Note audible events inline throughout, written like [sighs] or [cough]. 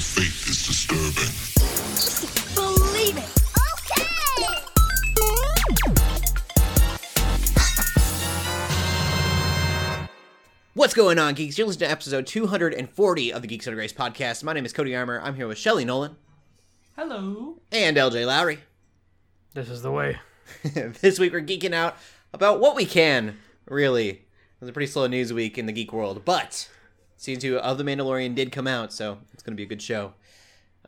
The faith is disturbing. Believe it. Okay. What's going on, geeks? You're listening to episode 240 of the Geeks Under Grace podcast. My name is Cody Armour. I'm here with Shelly Nolan Hello. and LJ Lowry. This is the way. [laughs] this week we're geeking out about what we can, really. It was a pretty slow news week in the geek world, but season two of The Mandalorian did come out, so it's going to be a good show.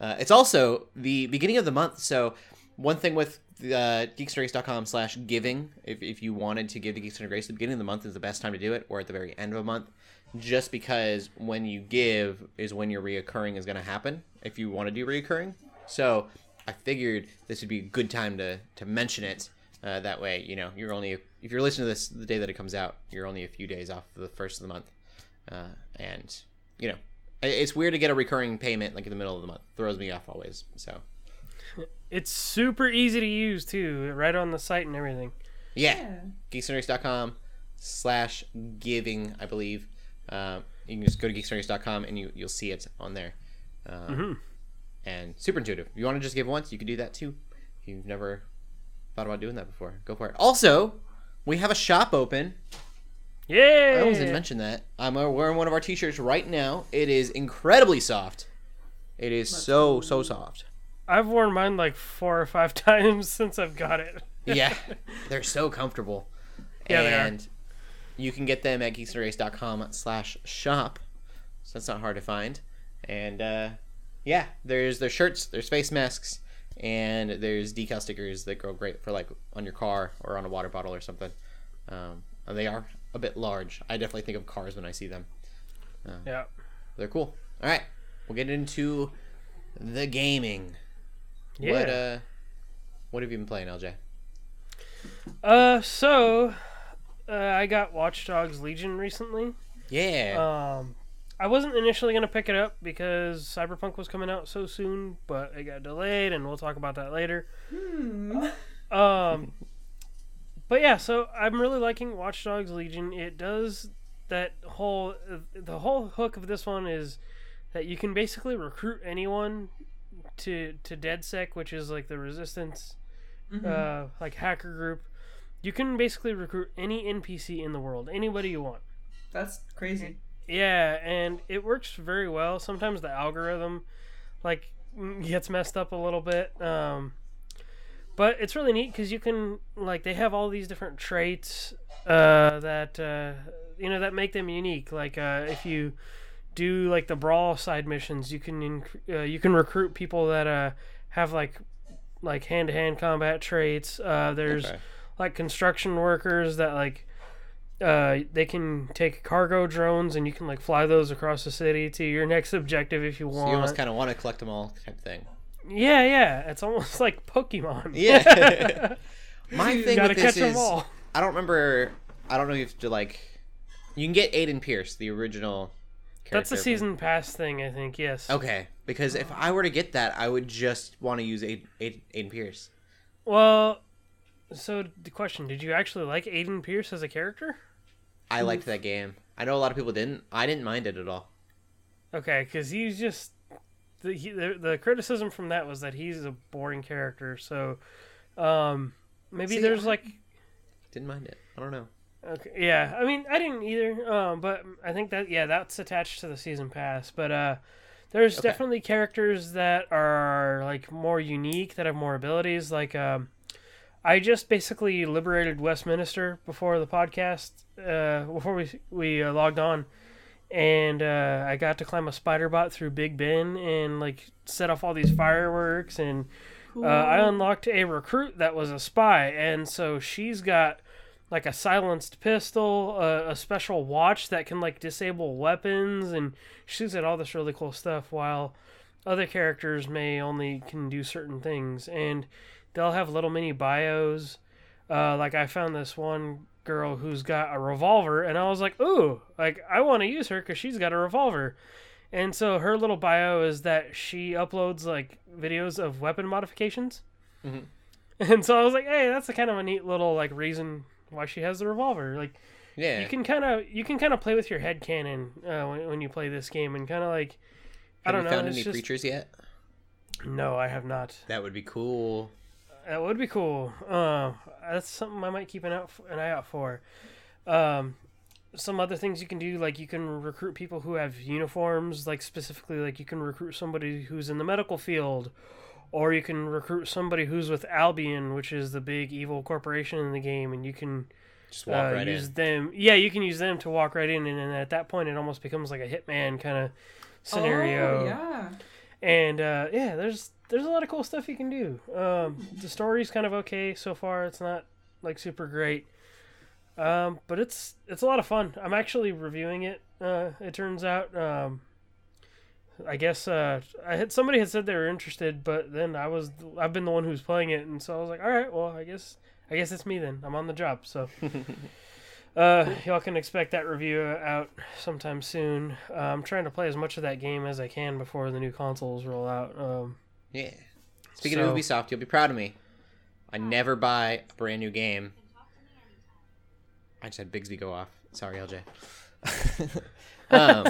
Uh, it's also the beginning of the month, so one thing with uh, geekstories.com slash giving, if, if you wanted to give to Geeks Under Grace, the beginning of the month is the best time to do it, or at the very end of a month, just because when you give is when your reoccurring is going to happen, if you want to do reoccurring. So I figured this would be a good time to, to mention it. Uh, that way, you know, you're only, if you're listening to this the day that it comes out, you're only a few days off the first of the month. Uh, and, you know, it's weird to get a recurring payment like in the middle of the month. Throws me off always. So, It's super easy to use too, right on the site and everything. yeah. geekcentrics.com slash giving i believe. Um, you can just go to geekcentrics.com and you, you'll see it on there. Um, and super intuitive. If you want to just give once you can do that too. If you've never thought about doing that before. Go for it. Also we have a shop open Yeah. i almost didn't mention that. I'm wearing one of our t-shirts right now. It is incredibly soft. It is so so soft. I've worn mine like four or five [laughs] times since I've got it. yeah. [laughs] They're so comfortable. Yeah, they are. and you can get them at geeksundergrace.com slash shop. So that's not hard to find. And uh, yeah there's there's shirts there's face masks and there's decal stickers that go great for like on your car or on a water bottle or something. Um, they are a bit large i definitely think of cars when i see them Yeah. they're cool all right we'll get into the gaming Yeah. what uh what have you been playing lj Uh, so uh, I got Watch Dogs Legion recently. yeah Um, I wasn't initially gonna pick it up because Cyberpunk was coming out so soon, but it got delayed, and we'll talk about that later. Hmm. Um, but yeah, so I'm really liking Watch Dogs Legion. It does that whole the whole hook of this one is that you can basically recruit anyone to to DedSec, which is like the resistance uh, like hacker group. You can basically recruit any NPC in the world, anybody you want. That's crazy. Yeah, and it works very well. Sometimes the algorithm like gets messed up a little bit. Um, but it's really neat because you can like they have all these different traits uh, that uh, you know that make them unique. Like uh, if you do like the brawl side missions, you can inc- uh, you can recruit people that uh, have like like hand to hand combat traits. Uh, there's Okay. like construction workers that like uh, they can take cargo drones and you can like fly those across the city to your next objective if you so want. you almost kind of want to collect them all type thing yeah, yeah, it's almost [laughs] like Pokemon. Yeah. [laughs] My thing with this is I don't remember. I don't know if you to like. You can get Aiden Pearce, the original. That's from- season pass thing, I think. Yes. Okay, because if I were to get that, I would just want to use Aiden, Aiden, Aiden Pearce. Well, so the question: Did you actually like Aiden Pearce as a character? I liked that game. I know a lot of people didn't. I didn't mind it at all. Okay, because he's just the, he, the the criticism from that was that he's a boring character. So, um, maybe See, there's I- like Didn't mind it. I don't know. Okay, yeah. I mean, I didn't either. Um, but I think that yeah, that's attached to the season pass. But uh, there's Okay. definitely characters that are like more unique that have more abilities. Like um, I just basically liberated Westminster before the podcast. Uh, before we we uh, logged on, and uh, I got to climb a spider bot through Big Ben and like set off all these fireworks and. Uh, I unlocked a recruit that was a spy, and so she's got like a silenced pistol, a, a special watch that can like disable weapons, and she's got all this really cool stuff. While other characters may only can do certain things, and they'll have little mini bios. Uh, like I found this one girl who's got a revolver, and I was like, ooh, like I want to use her because she's got a revolver. And so her little bio is that she uploads like videos of weapon modifications. Mhm. [laughs] And so I was like, hey, that's a kind of a neat little like reason why she has the revolver. Like Yeah. you can kind of you can kind of play with your head canon uh, when, when you play this game and kind of like I Have don't you know. found any just- creatures yet? No, I have not. That would be cool. That would be cool. Uh, that's something I might keep an out an eye out for. Um, some other things you can do, like you can recruit people who have uniforms, like specifically, like you can recruit somebody who's in the medical field, or you can recruit somebody who's with Albion, which is the big evil corporation in the game, and you can Just walk uh, right use in. them. Yeah, you can use them to walk right in, and then at that point, it almost becomes like a hitman kind of scenario. Oh, yeah. And uh, yeah, there's there's a lot of cool stuff you can do. Um, the story's kind of okay so far. It's not like super great, um, but it's it's a lot of fun. I'm actually reviewing it. Uh, it turns out. Um, I guess uh, I had somebody had said they were interested, but then I was I've been the one who's playing it, and so I was like, all right, well, I guess I guess it's me then. I'm on the job, so. [laughs] Uh, y'all can expect that review out sometime soon. Uh, I'm trying to play as much of that game as I can before the new consoles roll out. Um, Yeah. Speaking So- of Ubisoft, you'll be proud of me. I never buy a brand new game. I just had Bixby go off. Sorry, LJ. [laughs] um,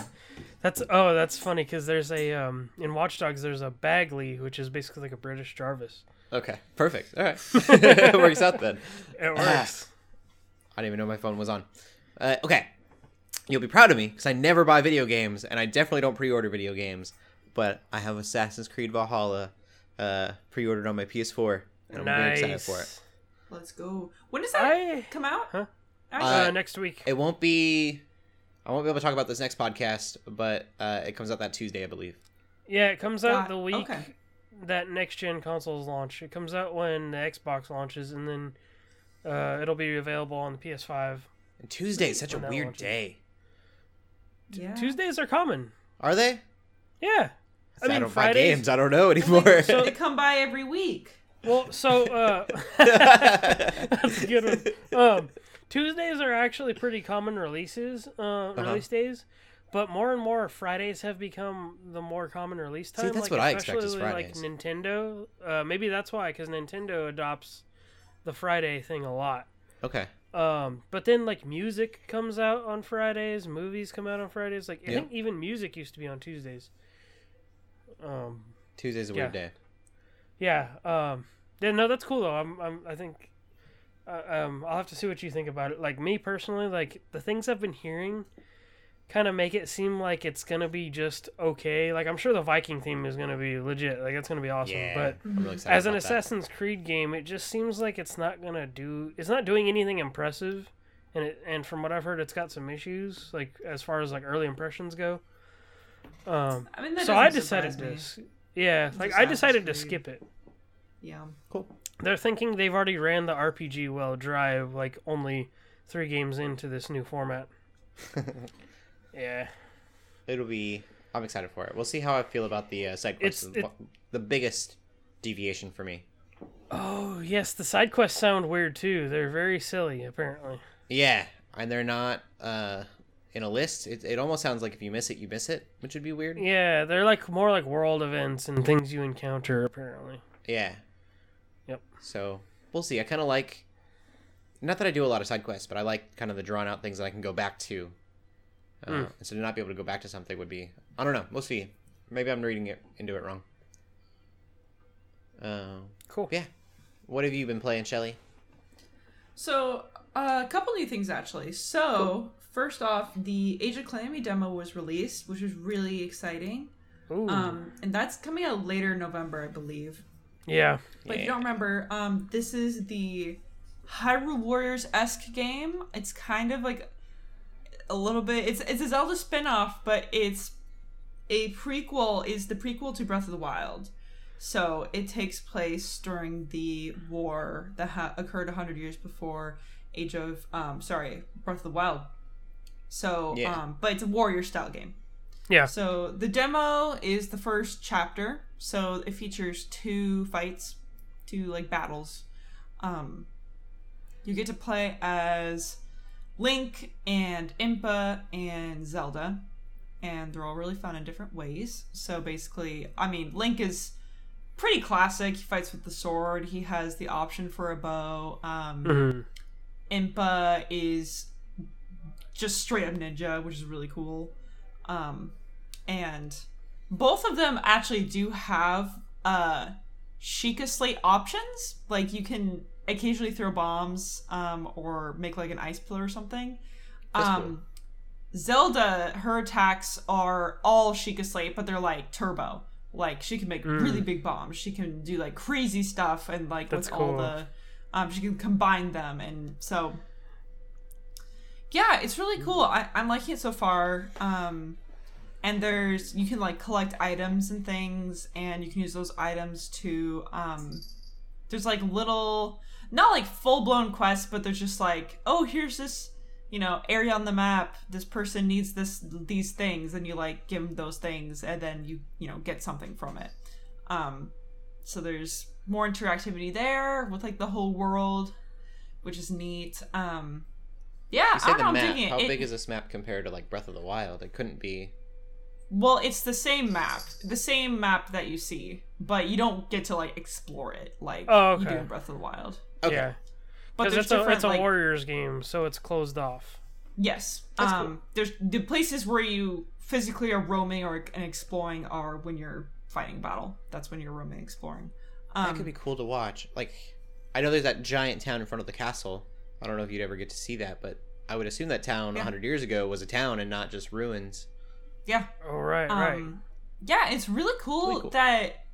that's oh, that's funny because there's a um, in Watch Dogs there's a Bagley which is basically like a British Jarvis. okay, perfect. All right, it [laughs] [laughs] works out then. It works. I didn't even know my phone was on. Uh, okay, you'll be proud of me because I never buy video games, and I definitely don't pre-order video games. But I have Assassin's Creed Valhalla uh, pre-ordered on my PS4, and I'm very excited for it. Let's go. When does that I come out? Huh? Actually, uh, next week. It won't be. I won't be able to talk about this next podcast, but uh, it comes out that Tuesday, I believe. Yeah, it comes out Got- the week okay. that next gen consoles launch. It comes out when the Xbox launches, and then uh, it'll be available on the PS5. And Tuesday is such a weird launches. day. yeah. Tuesdays are common. Are they? Yeah. I I, mean, don't buy Fridays- games. I don't know anymore. [laughs] So- They come by every week. Well, so uh, [laughs] that's a good one. Um, Tuesdays are actually pretty common releases, uh, Uh-huh. release days, but more and more Fridays have become the more common release time. See, that's like, what I expect is especially, Like Nintendo, uh, maybe that's why, because Nintendo adopts the Friday thing a lot. okay. Um, but then like music comes out on Fridays, movies come out on Fridays. Like I Yeah. think even music used to be on Tuesdays. Um, Tuesday's a Yeah. weird day. yeah. Um. Yeah. No, that's cool though. I'm. I'm. I think. Uh, um. I'll have to see what you think about it. Like me personally, like the things I've been hearing, kind of make it seem like it's gonna be just okay. Like I'm sure the Viking theme is gonna be legit. Like it's gonna be awesome. Yeah. But really as an about that. Assassin's Creed game, it just seems like it's not gonna do. It's not doing anything impressive, and it and from what I've heard, it's got some issues. Like as far as like early impressions go. Um. I mean, so I decided to. me. Yeah, It's like I decided to skip it. Yeah. Cool. They're thinking they've already ran the RPG well dry, like only three games into this new format. [laughs] Yeah, It'll be. I'm excited for it. We'll see how I feel about the uh, side quests. It's- it- the biggest deviation for me. Oh yes, the side quests sound weird too. They're very silly, apparently. Yeah, and they're not uh, in a list. It, it almost sounds like if you miss it, you miss it, which would be weird. Yeah, they're like more like world events and things you encounter. Apparently. Yeah. Yep. So we'll see. I kind of like, not that I do a lot of side quests, but I like kind of the drawn out things that I can go back to. Uh, Mm. And so to not be able to go back to something would be, I don't know. We'll see. Maybe I'm reading it into it wrong. Uh, Cool. yeah. What have you been playing, Shelly? So, uh, a couple new things actually. So, first off, the Age of Calamity demo was released, which was really exciting. Ooh. Um, and that's coming out later in November, I believe. yeah. But if you don't remember, um, this is the Hyrule Warriors esque game. It's kind of like a little bit. It's it's a Zelda spin off, but it's a prequel. Is the prequel to Breath of the Wild. So it takes place during the war that ha- occurred hundred years before Age of um sorry Breath of the Wild. So Yeah. um, but it's a warrior style game. Yeah. So the demo is the first chapter. So it features two fights, two like battles. Um, you get to play as Link and Impa and Zelda, and they're all really fun in different ways. So basically, I mean, Link is pretty classic. He fights with the sword. He has the option for a bow. Um, Mhm. Impa is just straight up ninja, which is really cool. Um, and both of them actually do have uh Sheikah slate options. Like you can occasionally throw bombs, um, or make like an ice pillar or something. Um Zelda, her attacks are all Sheikah slate, but they're like turbo. Like she can make really big bombs. She can do like crazy stuff and like That's with all the um she can combine them and so yeah, it's really cool. I, I'm liking it so far. Um and there's you can like collect items and things and you can use those items to um there's like little not like full blown quests, but there's just like, oh here's this you know area on the map this person needs this these things and you like give them those things and then you you know get something from it um so there's more interactivity there with like the whole world which is neat um yeah You I said don't the map. digging it. How It- big is this map compared to like Breath of the Wild? It couldn't be. well it's the same map the same map that you see but you don't get to like explore it like Oh, you do in breath of the wild Okay. Yeah, but because it's a it's a like, Warriors game, so it's closed off. Yes. That's um cool. there's the places where you physically are roaming or and exploring are when you're fighting battle. That's when you're roaming exploring. Um, That could be cool to watch. Like, I know there's that giant town in front of the castle. I don't know if you'd ever get to see that, but I would assume that town Yeah. 100 years ago was a town and not just ruins. yeah. Oh right, Um, right. Yeah, it's really cool, Really cool. that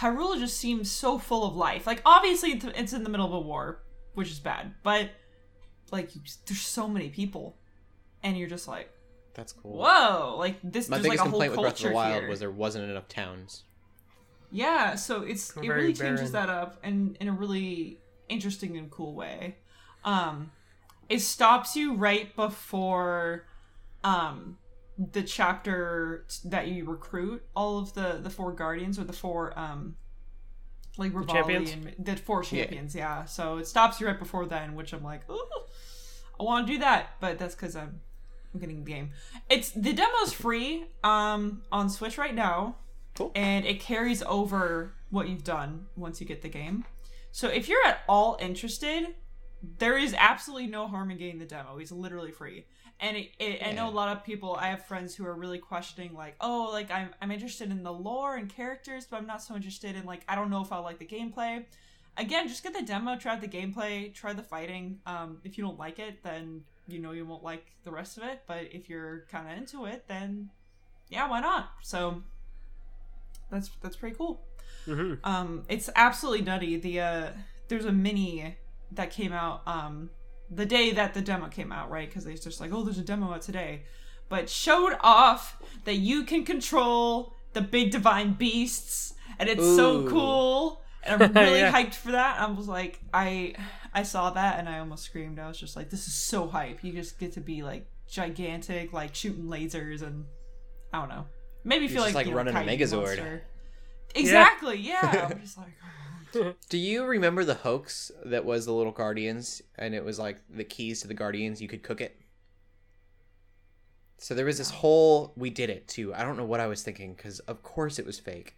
Hyrule just seems so full of life. Like obviously it's- it's in the middle of a war, which is bad, but like you, there's so many people and you're just like, That's cool. "Whoa, like this My there's like biggest a whole complaint with Breath of the Wild here." was there wasn't enough towns. Yeah, so it's it Very really changes barren. that up and in a really interesting and cool way. Um it stops you right before um the chapter that you recruit all of the the four guardians or the four um like Revali champions? and the four champions, yeah. So it stops you right before then, which I'm like, ooh, I want to do that, but that's because I'm I'm getting the game. It's the demo's free um on Switch right now Cool. and it carries over what you've done once you get the game. So if you're at all interested, there is absolutely no harm in getting the demo. It's literally free. And it, it, I know a lot of people. I have friends who are really questioning, like, oh, like I'm I'm interested in the lore and characters, but I'm not so interested in like I don't know if I'll like the gameplay. Again, just get the demo, try out the gameplay, try the fighting. Um, if you don't like it, then you know you won't like the rest of it. But if you're kind of into it, then yeah, why not? So that's that's pretty cool. hmm Um, it's absolutely nutty. The uh, there's a mini that came out um the day that the demo came out, right? Because they just like, oh, there's a demo out today, but showed off that you can control the big divine beasts, and it's so cool. And I'm [laughs] really Yeah. hyped for that. I was like, I I saw that and I almost screamed. I was just like, this is so hype. You just get to be like gigantic, like shooting lasers and I don't know. Maybe feel like, like, you know, running a Megazord. monster. Exactly. Yeah. [laughs] I'm just like. [laughs] Do you remember the hoax that was the little guardians and it was like the keys to the guardians you could cook it? So there was this whole we did it too. I don't know what I was thinking cuz of course it was fake.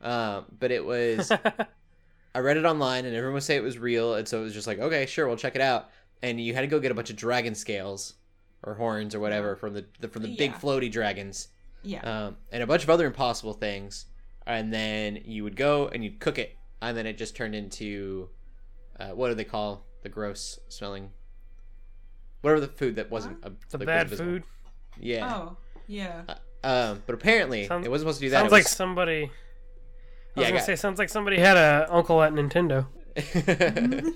Um, but it was [laughs] I read it online and everyone would say it was real and so it was just like okay, sure, we'll check it out. And you had to go get a bunch of dragon scales or horns or whatever from the, the from the big floaty dragons Yeah. um, and a bunch of other impossible things. And then you would go and you'd cook it, and then it just turned into uh, what do they call the gross smelling, whatever the food that wasn't a, the like, bad was food. Yeah. Oh, yeah. Um, but apparently Sounds- it wasn't supposed to do that. Sounds it like was- somebody. I Yeah, was gonna got- say sounds like somebody had a uncle at Nintendo. [laughs]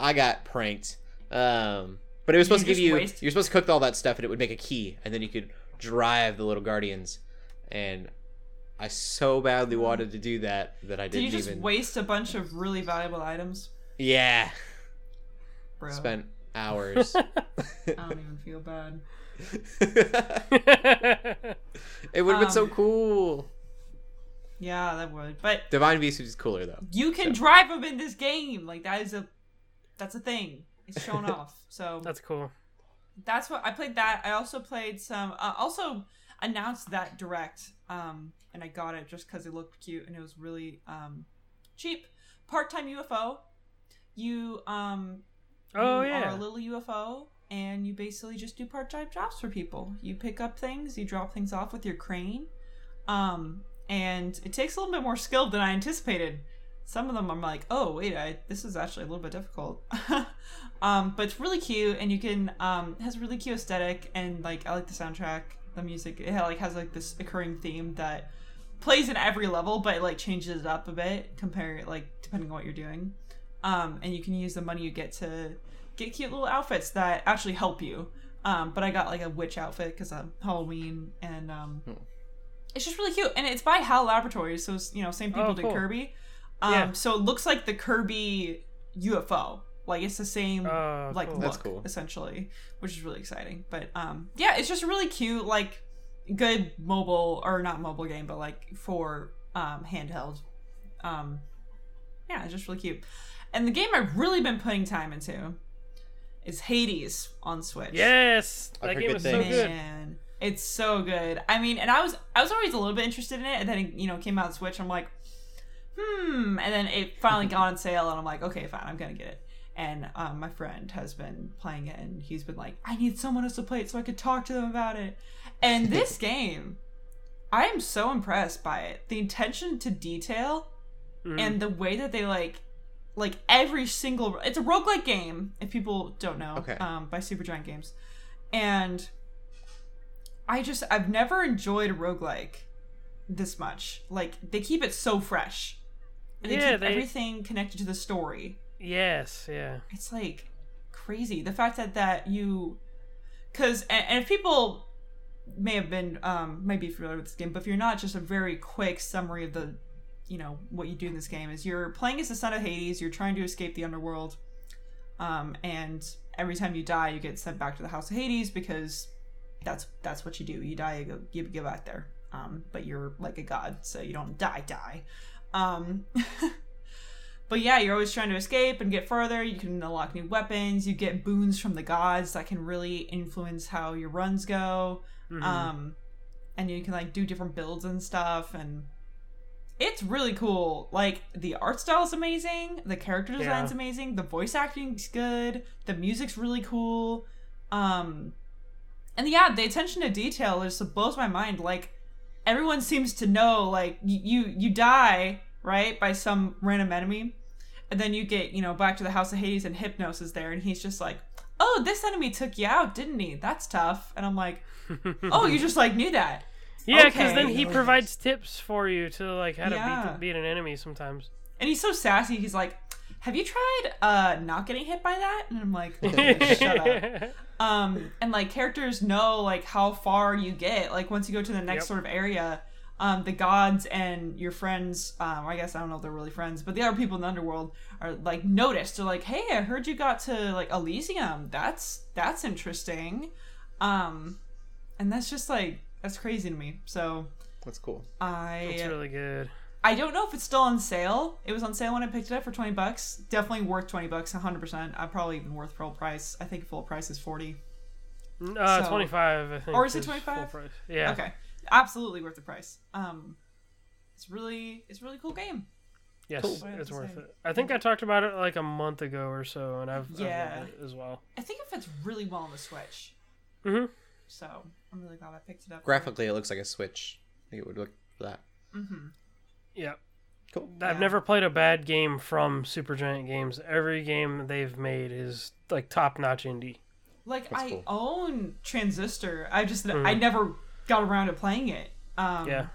I got pranked. Um, but it was supposed You to give you. waste- You're supposed to cook all that stuff, and it would make a key, and then you could drive the little guardians. And I so badly wanted to do that that I Did didn't you just even. waste a bunch of really valuable items? Yeah, Bro. spent hours. [laughs] [laughs] I don't even feel bad. [laughs] it would have been so Um, cool. Yeah, that would. But Divine Beast is cooler though. you can drive them in this game. Like that is a that's a thing. It's shown off. So That's cool. that's what I played that. I also played some uh, also announced that direct um and I got it just cuz it looked cute and it was really um cheap. Part-time UFO. You um Oh you yeah. are a little UFO and you basically just do part-time jobs for people. You pick up things, you drop things off with your crane. Um, and it takes a little bit more skill than I anticipated. Some of them I'm like, oh wait, I, this is actually a little bit difficult. [laughs] um, but it's really cute, and you can um, has a really cute aesthetic, and like I like the soundtrack, the music. It like has like this occurring theme that plays in every level, but it like changes it up a bit, compare like depending on what you're doing. Um, and you can use the money you get to get cute little outfits that actually help you. Um, but I got like a witch outfit because of Halloween, and um, it's just really cute. And it's by HAL Laboratories, so it's, you know same people Oh, did. Kirby. Um, Yeah. so it looks like the Kirby UFO. Like it's the same Oh, like cool. look That's cool. essentially, which is really exciting. But um, yeah, it's just really cute like good mobile or not mobile game, but like for um handheld. Um, yeah, it's just really cute. And the game I've really been putting time into is Hades on Switch. Yes, I've that heard game good is so good. Man, it's so good. I mean, and I was I was always a little bit interested in it, and then it, you know came out on Switch. I'm like, hmm, and then it finally got on sale, and I'm like, okay, fine, I'm gonna get it. And um, my friend has been playing it, and he's been like, I need someone else to play it so I could talk to them about it. And [laughs] this game, I am so impressed by it. The attention to detail Mhm. and the way that they like like every single it's a roguelike game if people don't know Okay. um by supergiant games and i just i've never enjoyed a roguelike this much like they keep it so fresh they Yeah, keep they- everything connected to the story yes, yeah. it's like crazy. The fact that that you because and, and if people may have been um might be familiar with this game but if you're not just a very quick summary of the you know what you do in this game is you're playing as the son of hades you're trying to escape the underworld um and every time you die you get sent back to the house of hades because that's that's what you do. You die you go you go back there. Um but you're like a god so you don't die die. Um [laughs] But yeah, you're always trying to escape and get further. You can unlock new weapons. You get boons from the gods that can really influence how your runs go. Mhm. Um, and you can like do different builds and stuff. And it's really cool. Like the art style is amazing. The character design's Yeah. amazing. The voice acting's good. The music's really cool. Um, and yeah, the attention to detail just blows my mind. Like everyone seems to know. Like you you die right by some random enemy, and then you get you know back to the House of Hades and Hypnos is there, and he's just like, "Oh, this enemy took you out, didn't he? That's tough." And I'm like, [laughs] "Oh, you just like knew that." yeah, because then he provides tips for you to like how to Yeah. beat, beat an enemy sometimes. And he's so sassy. He's like, "Have you tried uh not getting hit by that?" And I'm like, "Okay, [laughs] "Shut up." um and like characters know like how far you get like once you go to the next Yep. sort of area um the gods and your friends um i guess i don't know if they're really friends but the other people in the underworld are like noticed they're like hey i heard you got to like elysium that's that's interesting um and that's just like that's crazy to me so That's cool. i It's really good. I don't know if it's still on sale. It was on sale when I picked it up for 20 bucks. Definitely worth 20 bucks, 100%. I'm probably even worth full price. I think full price is 40. Uh, So- twenty five. I think. Or is it full 25? price. Yeah. Okay. Absolutely worth the price. Um it's really it's a really cool game. Yes, Cool. That's what I have it's worth say. it. I think I talked about it like a month ago or so, and I've, Yeah. I've it as well. I think it fits really well on the Switch. hmm So, I'm really glad I picked it up. Graphically, it looks like a Switch. I think it would look for that. hmm Yeah. Cool. I've Yeah. never played a bad game from Supergiant Games. Every game they've made is like top notch indie. Like That's I cool. own Transistor. I just I Mhm. never got around to playing it. Um Yeah.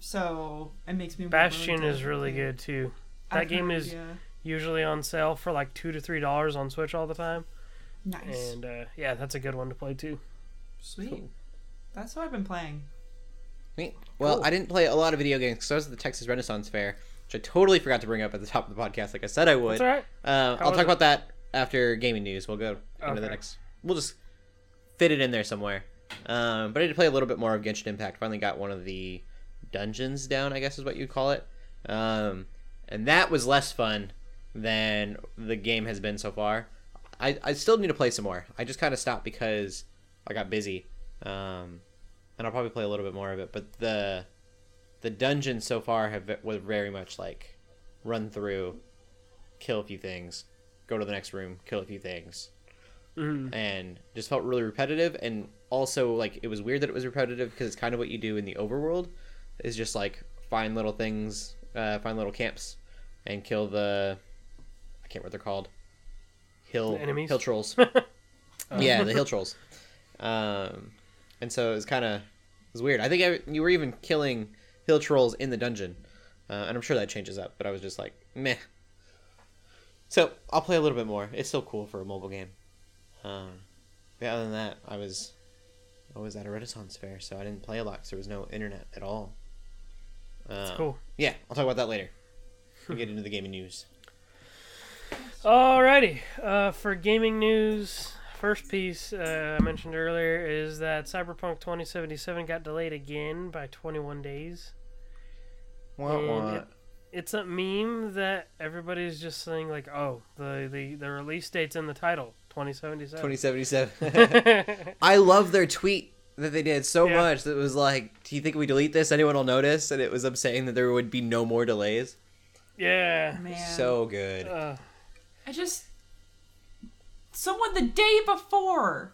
So, it makes me more Bastion willing is really good too. That I've game heard, is yeah. usually on sale for like two to three dollars on Switch all the time, nice. and uh, yeah, that's a good one to play too. Sweet. Cool. That's what I've been playing. Neat. Well, Cool. I didn't play a lot of video games because I was at the Texas Renaissance Fair, which I totally forgot to bring up at the top of the podcast, like I said I would. That's all right. Uh, I'll talk it? about that after gaming news. We'll go into the next. We'll just fit it in there somewhere. Um, but I did play a little bit more of Genshin Impact. Finally got one of the dungeons down, I guess is what you'd call it. Um, and that was less fun than the game has been so far. I, I still need to play some more. I just kind of stopped because I got busy. Um, and I'll probably play a little bit more of it. But the the dungeons so far have was very much like run through, kill a few things, go to the next room, kill a few things, Mhm. and just felt really repetitive. And also like it was weird that it was repetitive because it's kind of what you do in the overworld. is just like find little things, uh, find little camps, and kill the I can't remember what they're called. Hill The enemies? hill trolls. [laughs] yeah, the hill [laughs] trolls. Um, and so it was kind of it was weird. I think I, you were even killing hill trolls in the dungeon, uh, and I'm sure that changes up. But I was just like meh. So I'll play a little bit more. It's still cool for a mobile game. Um, yeah, other than that, I was I was at a Renaissance fair, so I didn't play a lot because there was no internet at all. Um, Cool. Yeah, I'll talk about that later. We get into the gaming news. Alrighty. Uh, for gaming news, first piece uh, I mentioned earlier is that Cyberpunk 2077 got delayed again by 21 days. Wah, And wah. it- it's a meme that everybody's just saying like, "Oh, the the, the release date's in the title, 2077." 2077. [laughs] I love their tweet that they did so Yeah. much that was like, "Do you think we delete this, anyone will notice?" And it was them saying that there would be no more delays. yeah. Man. So good. Uh, I just someone the day before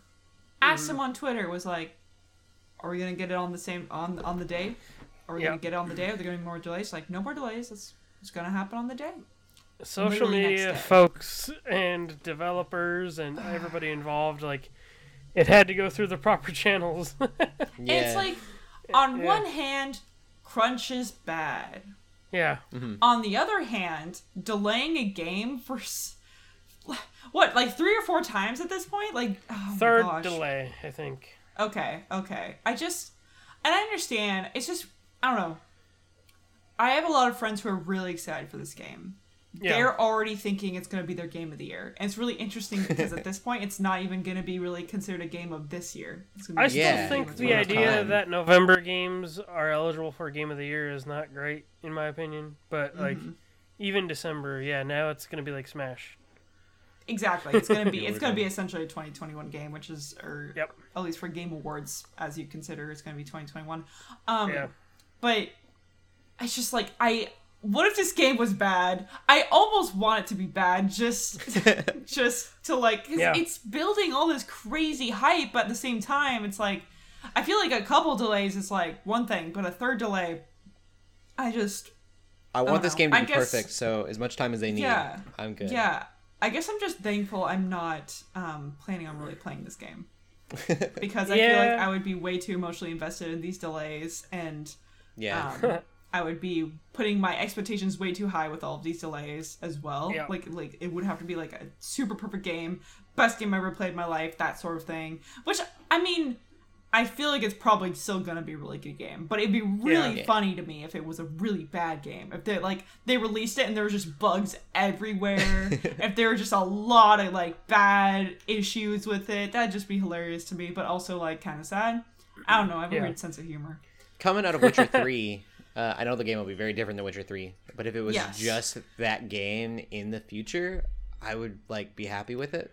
asked him on Twitter was like, "Are we gonna get it on the same on on the day? Are we Yeah. gonna get it on the day? Are there gonna be more delays?" Like, no more delays. It's it's gonna happen on the day. Social media folks and developers and [sighs] everybody involved like it had to go through the proper [laughs] channels. yeah. It's like, on Yeah. one hand, crunch is bad. yeah. Mm-hmm. On the other hand, delaying a game for s- what, like three or four times at this point? Like, oh Third delay, I think. Okay, okay. I just, and I understand. It's just, I don't know. I have a lot of friends who are really excited for this game. Yeah. They're already thinking it's going to be their game of the year, and it's really interesting because at this point, it's not even going to be really considered a game of this year. It's gonna be I a still Yeah, think the idea time. that November games are eligible for Game of the Year is not great, in my opinion. But like, Mm-hmm. even December, yeah, now it's gonna be like Smash. Exactly. It's gonna be [laughs] it's gonna be essentially a 2021 game, which is or Yep. at least for Game Awards as you consider it's gonna be 2021. Um, Yeah. but it's just like I. What if this game was bad? I almost want it to be bad, just [laughs] just to like 'cause Yeah. it's building all this crazy hype, but at the same time, it's like I feel like a couple delays is like one thing, but a third delay, I just I want this know. game to I be guess- perfect, so as much time as they need, Yeah. I'm good. Yeah, I guess I'm just thankful I'm not um, planning on really playing this game [laughs] because I feel like I would be way too emotionally invested in these delays, and yeah. um, [laughs] I would be putting my expectations way too high with all of these delays as well. Yeah. Like, like it would have to be like a super perfect game, best game I ever played in my life, that sort of thing. Which I mean. I feel like it's probably still gonna be a really good game, but it'd be really Yeah. funny to me if it was a really bad game. If they like they released it and there was just bugs everywhere. [laughs] if there were just a lot of like bad issues with it, that'd just be hilarious to me, but also like kind of sad. I don't know. I have a Yeah. weird sense of humor. Coming out of Witcher [laughs] 3, uh, I know the game will be very different than Witcher 3, but if it was Yes. just that game in the future, I would like be happy with it.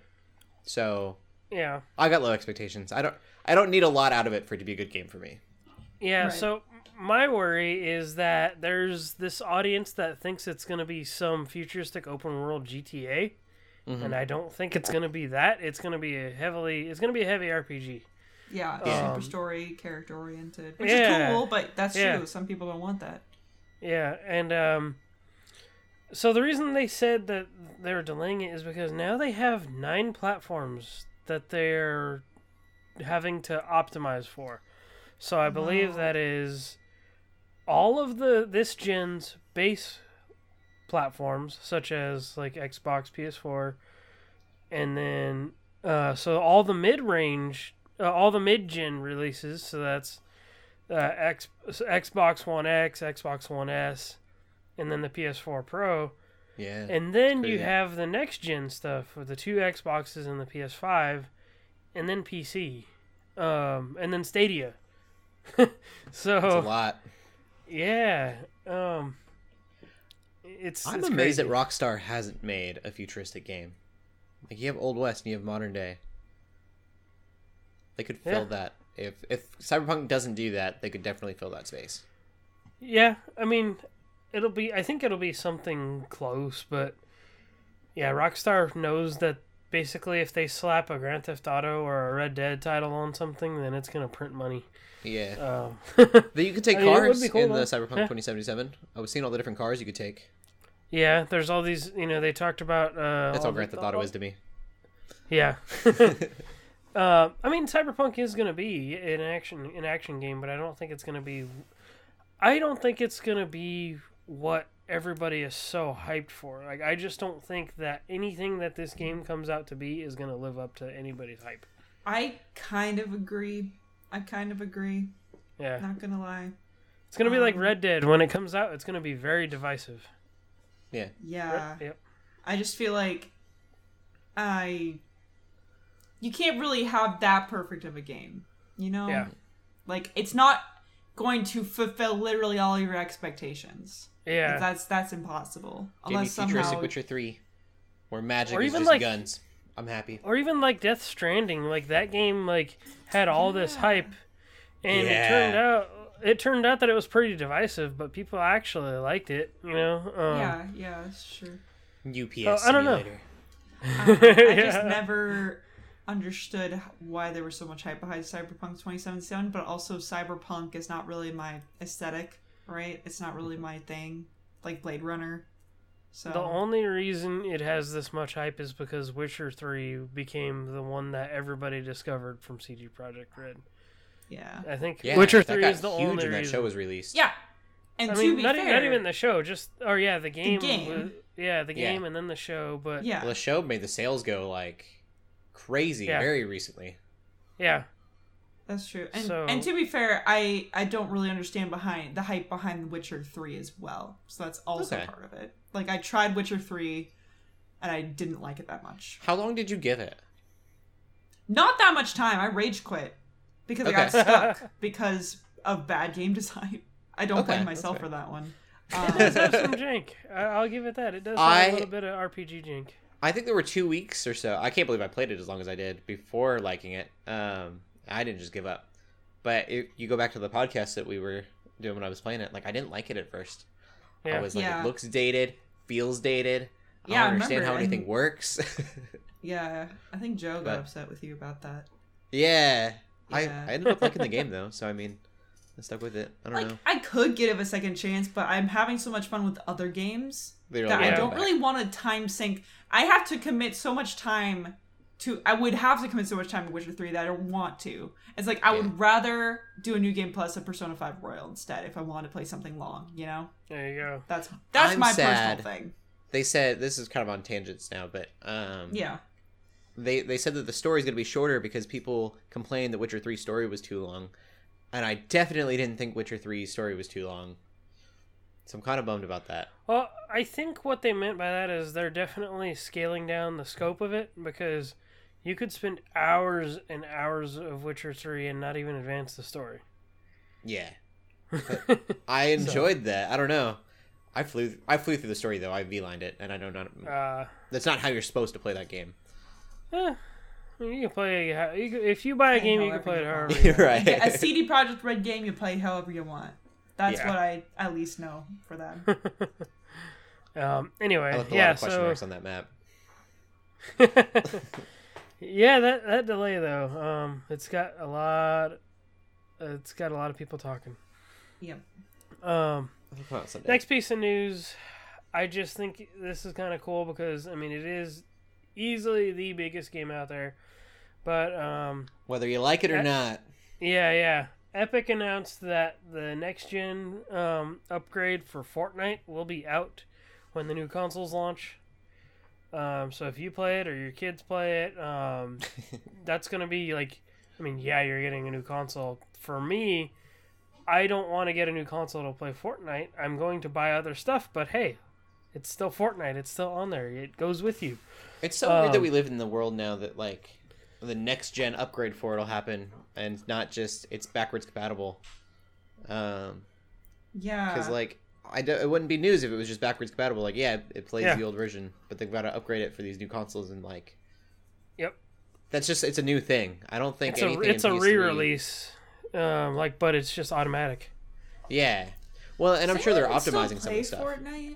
So Yeah. I got low expectations. I don't. I don't need a lot out of it for it to be a good game for me. Yeah, Right. so my worry is that there's this audience that thinks it's going to be some futuristic open world GTA, Mm-hmm. and I don't think it's going to be that. It's going to be a heavily it's going to be a heavy RPG. Yeah, Yeah. super story, character oriented, which Yeah. is cool, but that's Yeah. true. Some people don't want that. Yeah, and um so the reason they said that they're delaying it is because now they have nine platforms that they're having to optimize for. So I believe Wow. that is all of the this gen's base platforms such as like Xbox, PS4 and then uh so all the mid-range uh, all the mid-gen releases, so that's uh, X, Xbox One X, Xbox One S, and then the PS4 Pro. Yeah. And then you have the next gen stuff with the two Xboxes and the PS5, and then PC, um, and then Stadia. [laughs] so It's a lot. yeah, um, it's. I'm it's amazed crazy. that Rockstar hasn't made a futuristic game. Like you have Old West and you have modern day. They could fill Yeah. that. If if Cyberpunk doesn't do that, they could definitely fill that space. Yeah, I mean, it'll be. I think it'll be something close, but yeah, Rockstar knows that basically if they slap a Grand Theft Auto or a Red Dead title on something, then it's gonna print money. Yeah. Um, [laughs] But you could take I mean, cars cool, in the. Cyberpunk Yeah. 2077. I was seeing all the different cars you could take. yeah, there's all these. You know, they talked about. Uh, That's all the- Grand Theft Auto is to me. Yeah. [laughs] [laughs] uh, I mean, Cyberpunk is going to be an action an action game, but I don't think it's going to be. I don't think it's going to be what everybody is so hyped for. Like, I just don't think that anything that this game comes out to be is going to live up to anybody's hype. I kind of agree. I kind of agree. Yeah, Not gonna lie. it's going to be like Um, Red Dead when it comes out. It's going to be very divisive. Yeah. Yeah. Yep. I just feel like I you can't really have that perfect of a game. You know? Yeah. Like it's not going to fulfill literally all your expectations. Yeah. That's that's impossible. Give me Unless futuristic somehow Witcher 3, where magic Or is even just like- guns. I'm happy. or even like Death Stranding, like that game like had all this hype, and it turned out it turned out that it was pretty divisive, but people actually liked it. You know, um, Yeah, yeah, that's true. UPS Oh, I don't know. simulator. I, I just [laughs] never understood why there was so much hype behind Cyberpunk 2077, but also Cyberpunk is not really my aesthetic, right? It's not really mm-hmm. my thing, like Blade Runner. So The only reason it has this much hype is because Witcher Three became the one that everybody discovered from CD Projekt Red. yeah, I think Yeah, Witcher Three is the huge only when that reason. show was released. yeah. And I to mean, be not, fair, even, not even the show, just or yeah, the game. game. was- yeah, the Yeah. game and then the show. But yeah, Well, the show made the sales go like crazy Yeah. very recently. yeah, that's true. And So- and to be fair, I I don't really understand behind the hype behind The Witcher 3 as well. So that's also Okay. part of it. Like I tried Witcher 3 and I didn't like it that much. How long did you give it? Not that much time. I rage quit because I got stuck [laughs] because of bad game [laughs] design. I don't Okay, blame myself for that one. it does Um, have some jank. I, I'll give it that. It does have I- a little bit of RPG jank. I think there were two weeks or so. I can't believe I played it as long as I did before liking it. Um, I didn't just give up. But it, you go back to the podcast that we were doing when I was playing it. Like I didn't like it at first. Yeah. I was like, Yeah. it looks dated, feels dated. I Yeah, I don't understand how anything and- works. [laughs] yeah, I think Joe got But- upset with you about that. yeah. I, I ended up liking the game though, so I mean, I stuck with it. I don't Like know. I could give it a second chance, but I'm having so much fun with other games They're that like, I don't really want to time sink. I have to commit so much time to. I would have to commit so much time to Witcher Three that I don't want to. It's like I Yeah. would rather do a new game plus a Persona Five Royal instead if I want to play something long. You know, There you go. that's that's I'm my sad. personal thing. They said this is kind of on tangents now, but um, Yeah. they they said that the story is going to be shorter because people complained that Witcher 3 story was too long. And I definitely didn't think Witcher 3 story was too long. So I'm kind of bummed about that. Well, I think what they meant by that is they're definitely scaling down the scope of it because you could spend hours and hours of Witcher 3 and not even advance the story. Yeah. [laughs] I enjoyed that. I don't know. I flew I flew through the story though. I V-lined it and I don't know Uh, that's not how you're supposed to play that game. eh, you can play you can, if you buy a game, you however can play it you however. want. you You're want. right. Yeah, a CD Projekt Red game, you play however you want. That's Yeah. what I at least know for them. [laughs] Um. I Anyway, left a yeah. lot of question So marks on that map. [laughs] yeah, that that delay though, um, it's got a lot. It's got a lot of people talking. yep. Um. I'll come out someday. Next piece of news, I just think this is kind of cool because I mean it is easily the biggest game out there, but um, Whether you like it or not. yeah, yeah. Epic announced that the next gen um, upgrade for Fortnite will be out when the new consoles launch. Um, so if you play it or your kids play it, um, [laughs] that's gonna be like, I mean, yeah, you're getting a new console. For me, I don't want to get a new console to play Fortnite. I'm going to buy other stuff, but hey, it's still Fortnite. It's still on there. It goes with you. It's so weird that Um, we live in the world now that like the next gen upgrade for it'll happen and not just it's backwards compatible. Um, Yeah. because like I do, it wouldn't be news if it was just backwards compatible. Like yeah, it plays Yeah. the old version, but they've got to upgrade it for these new consoles and like Yep. that's just it's a new thing. I don't think It's a anything. in it's a re-release, um, like, but it's just automatic. Yeah. Well, and I'm Does sure they're optimizing some of the stuff. Fortnite?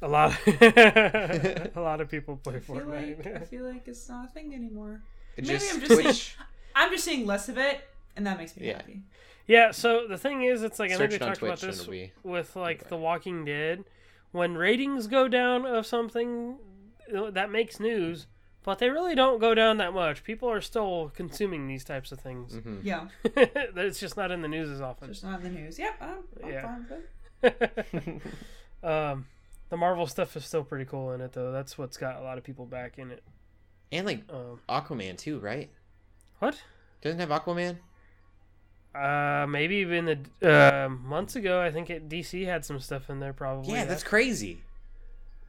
A lot, [laughs] a lot of people play I feel like I feel like it's not a thing anymore. It Maybe just I'm just Twitch. [laughs] I'm just seeing less of it, and that makes me Yeah. happy. yeah. So the thing is, it's like I think Search we it talked about Twitch and this be with like okay. The Walking Dead. When ratings go down of something, that makes news, but they really don't go down that much. People are still consuming these types of things. Mhm. Yeah, [laughs] it's just not in the news as often. just not in the news. Yep, I'm, I'm Yeah. fine with it. [laughs] um, the Marvel stuff is still pretty cool in it, though. That's what's got a lot of people back in it. And like Um, Aquaman too, right? what? Doesn't have Aquaman? Uh, maybe even the uh, months ago, I think it, DC had some stuff in there. Probably. Yeah, that's crazy.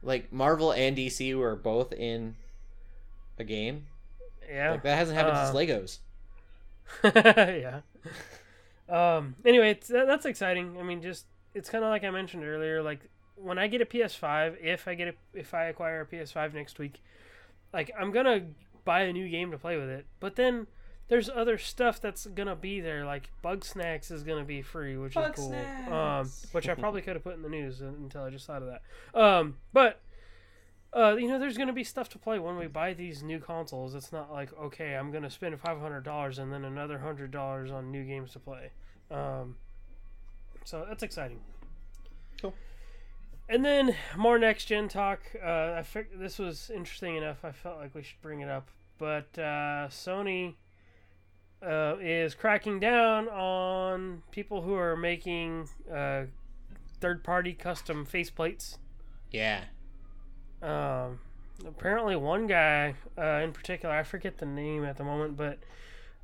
Like Marvel and DC were both in a game. yeah. Like that hasn't happened Uh, since Legos. [laughs] yeah. Um. Anyway, it's, that, that's exciting. I mean, just it's kind of like I mentioned earlier. Like when I get a PS5, if I get a, if I acquire a PS5 next week, like I'm gonna buy a new game to play with it. But then there's other stuff that's gonna be there. Like Bugsnax is gonna be free, which Bug is cool. Snacks. Um, which I probably [laughs] could have put in the news until I just thought of that. Um, but. Uh, you know, there's gonna be stuff to play when we buy these new consoles. It's not like okay, I'm gonna spend five hundred dollars and then another hundred dollars on new games to play. Um, so that's exciting. Cool. And then more next gen talk. Uh, I fig- this was interesting enough. I felt like we should bring it up. But uh, Sony uh, is cracking down on people who are making uh, third party custom faceplates. Yeah. Um, apparently, one guy uh, in particular, I forget the name at the moment, but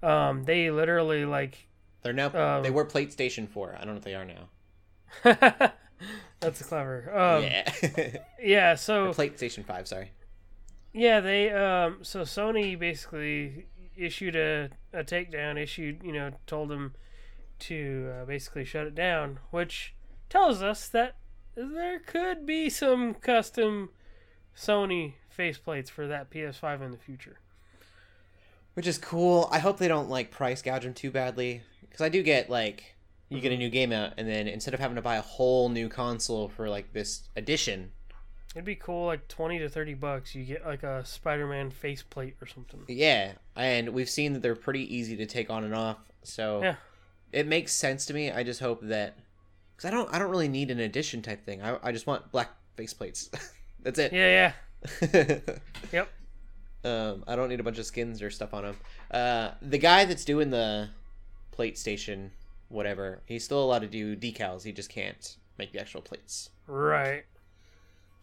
um, they literally like. They're now Um, they were PlayStation 4. I don't know if they are now. [laughs] That's clever. Um, yeah. [laughs] yeah. so Or Plate Station 5, sorry. yeah, they um, so Sony basically issued a a takedown. Issued you know told them to uh, basically shut it down, which tells us that there could be some custom Sony faceplates for that PS5 in the future. Which is cool. I hope they don't like price gouge them too badly because I do get like you get a new game out and then instead of having to buy a whole new console for like this edition, It'd be cool, like twenty to thirty bucks. You get like a Spider-Man faceplate or something. yeah, and we've seen that they're pretty easy to take on and off. So Yeah. it makes sense to me. I just hope that because I don't I don't really need an edition type thing. I I just want black faceplates. [laughs] That's it. Yeah, yeah, [laughs] yep. Um, I don't need a bunch of skins or stuff on them. Uh, the guy that's doing the plate station, whatever, he's still allowed to do decals. He just can't make the actual plates. Right.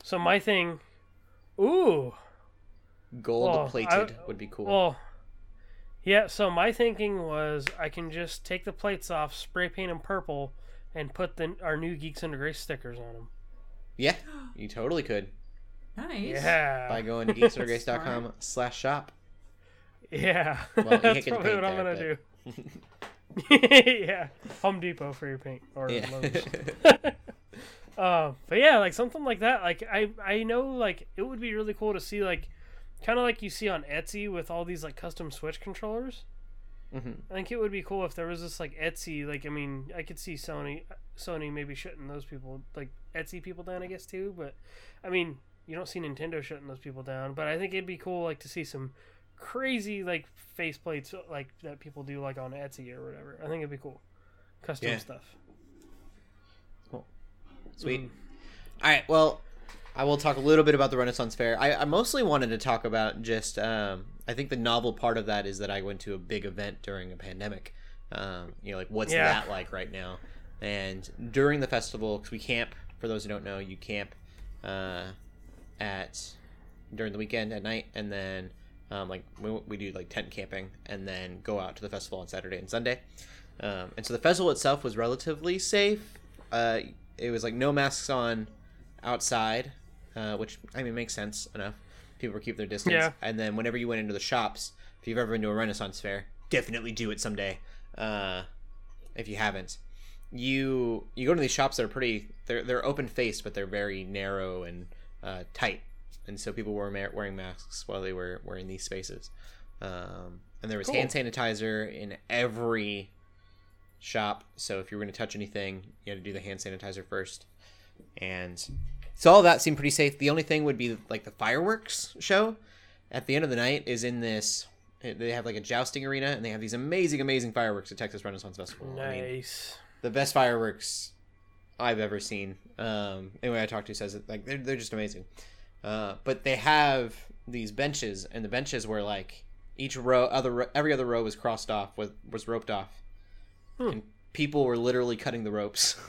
So my thing, ooh, Gold Well, plated I- would be cool. well, yeah. So my thinking was I can just take the plates off, spray paint them purple, and put the our new Geeks Under Grace stickers on them. yeah, [gasps] you totally could Nice. Yeah. by going [laughs] to geeksundergrace.com slash shop. Yeah. [laughs] Well, you That's can't probably paint what I'm gonna but- do. [laughs] [laughs] yeah. Home Depot for your paint or Yeah. Lowe's. [laughs] [laughs] Uh, but yeah, like something like that. Like I, I know, like it would be really cool to see, like, kind of like you see on Etsy with all these like custom Switch controllers. Mhm. I think it would be cool if there was this like Etsy. Like, I mean, I could see Sony, Sony maybe shutting those people, like Etsy people down, I guess too. But I mean, you don't see Nintendo shutting those people down. But I think it'd be cool, like, to see some crazy like faceplates like that people do like on Etsy or whatever. I think it'd be cool, custom Yeah. stuff. Cool. Sweet. Mm. All right. Well, I will talk a little bit about the Renaissance Fair. I, I mostly wanted to talk about just. Um, I think the novel part of that is that I went to a big event during a pandemic. Um, you know, like what's Yeah. that like right now? And during the festival, because we camp. For those who don't know, you camp uh, at during the weekend at night, and then um, like we, we do like tent camping, and then go out to the festival on Saturday and Sunday. Um, and so the festival itself was relatively safe. Uh, it was like no masks on outside, uh, which I mean makes sense enough. People were keeping their distance. Yeah. And then whenever you went into the shops, if you've ever been to a Renaissance fair, definitely do it someday. Uh, if you haven't, you you go to these shops that are pretty. They're they're open faced, but they're very narrow and uh, tight. And so people were ma- wearing masks while they were wearing these spaces. Um, and there was Cool. hand sanitizer in every shop. So if you were going to touch anything, you had to do the hand sanitizer first. And so all that seemed pretty safe. The only thing would be like the fireworks show at the end of the night is in this. They have like a jousting arena, and they have these amazing, amazing fireworks at Texas Renaissance Festival. I mean, Nice. the best fireworks I've ever seen. Um, anyone I talked to says it like they're they're just amazing. Uh, but they have these benches, and the benches were like each row, other every other row was crossed off, was was roped off, and people were literally cutting the ropes. [laughs]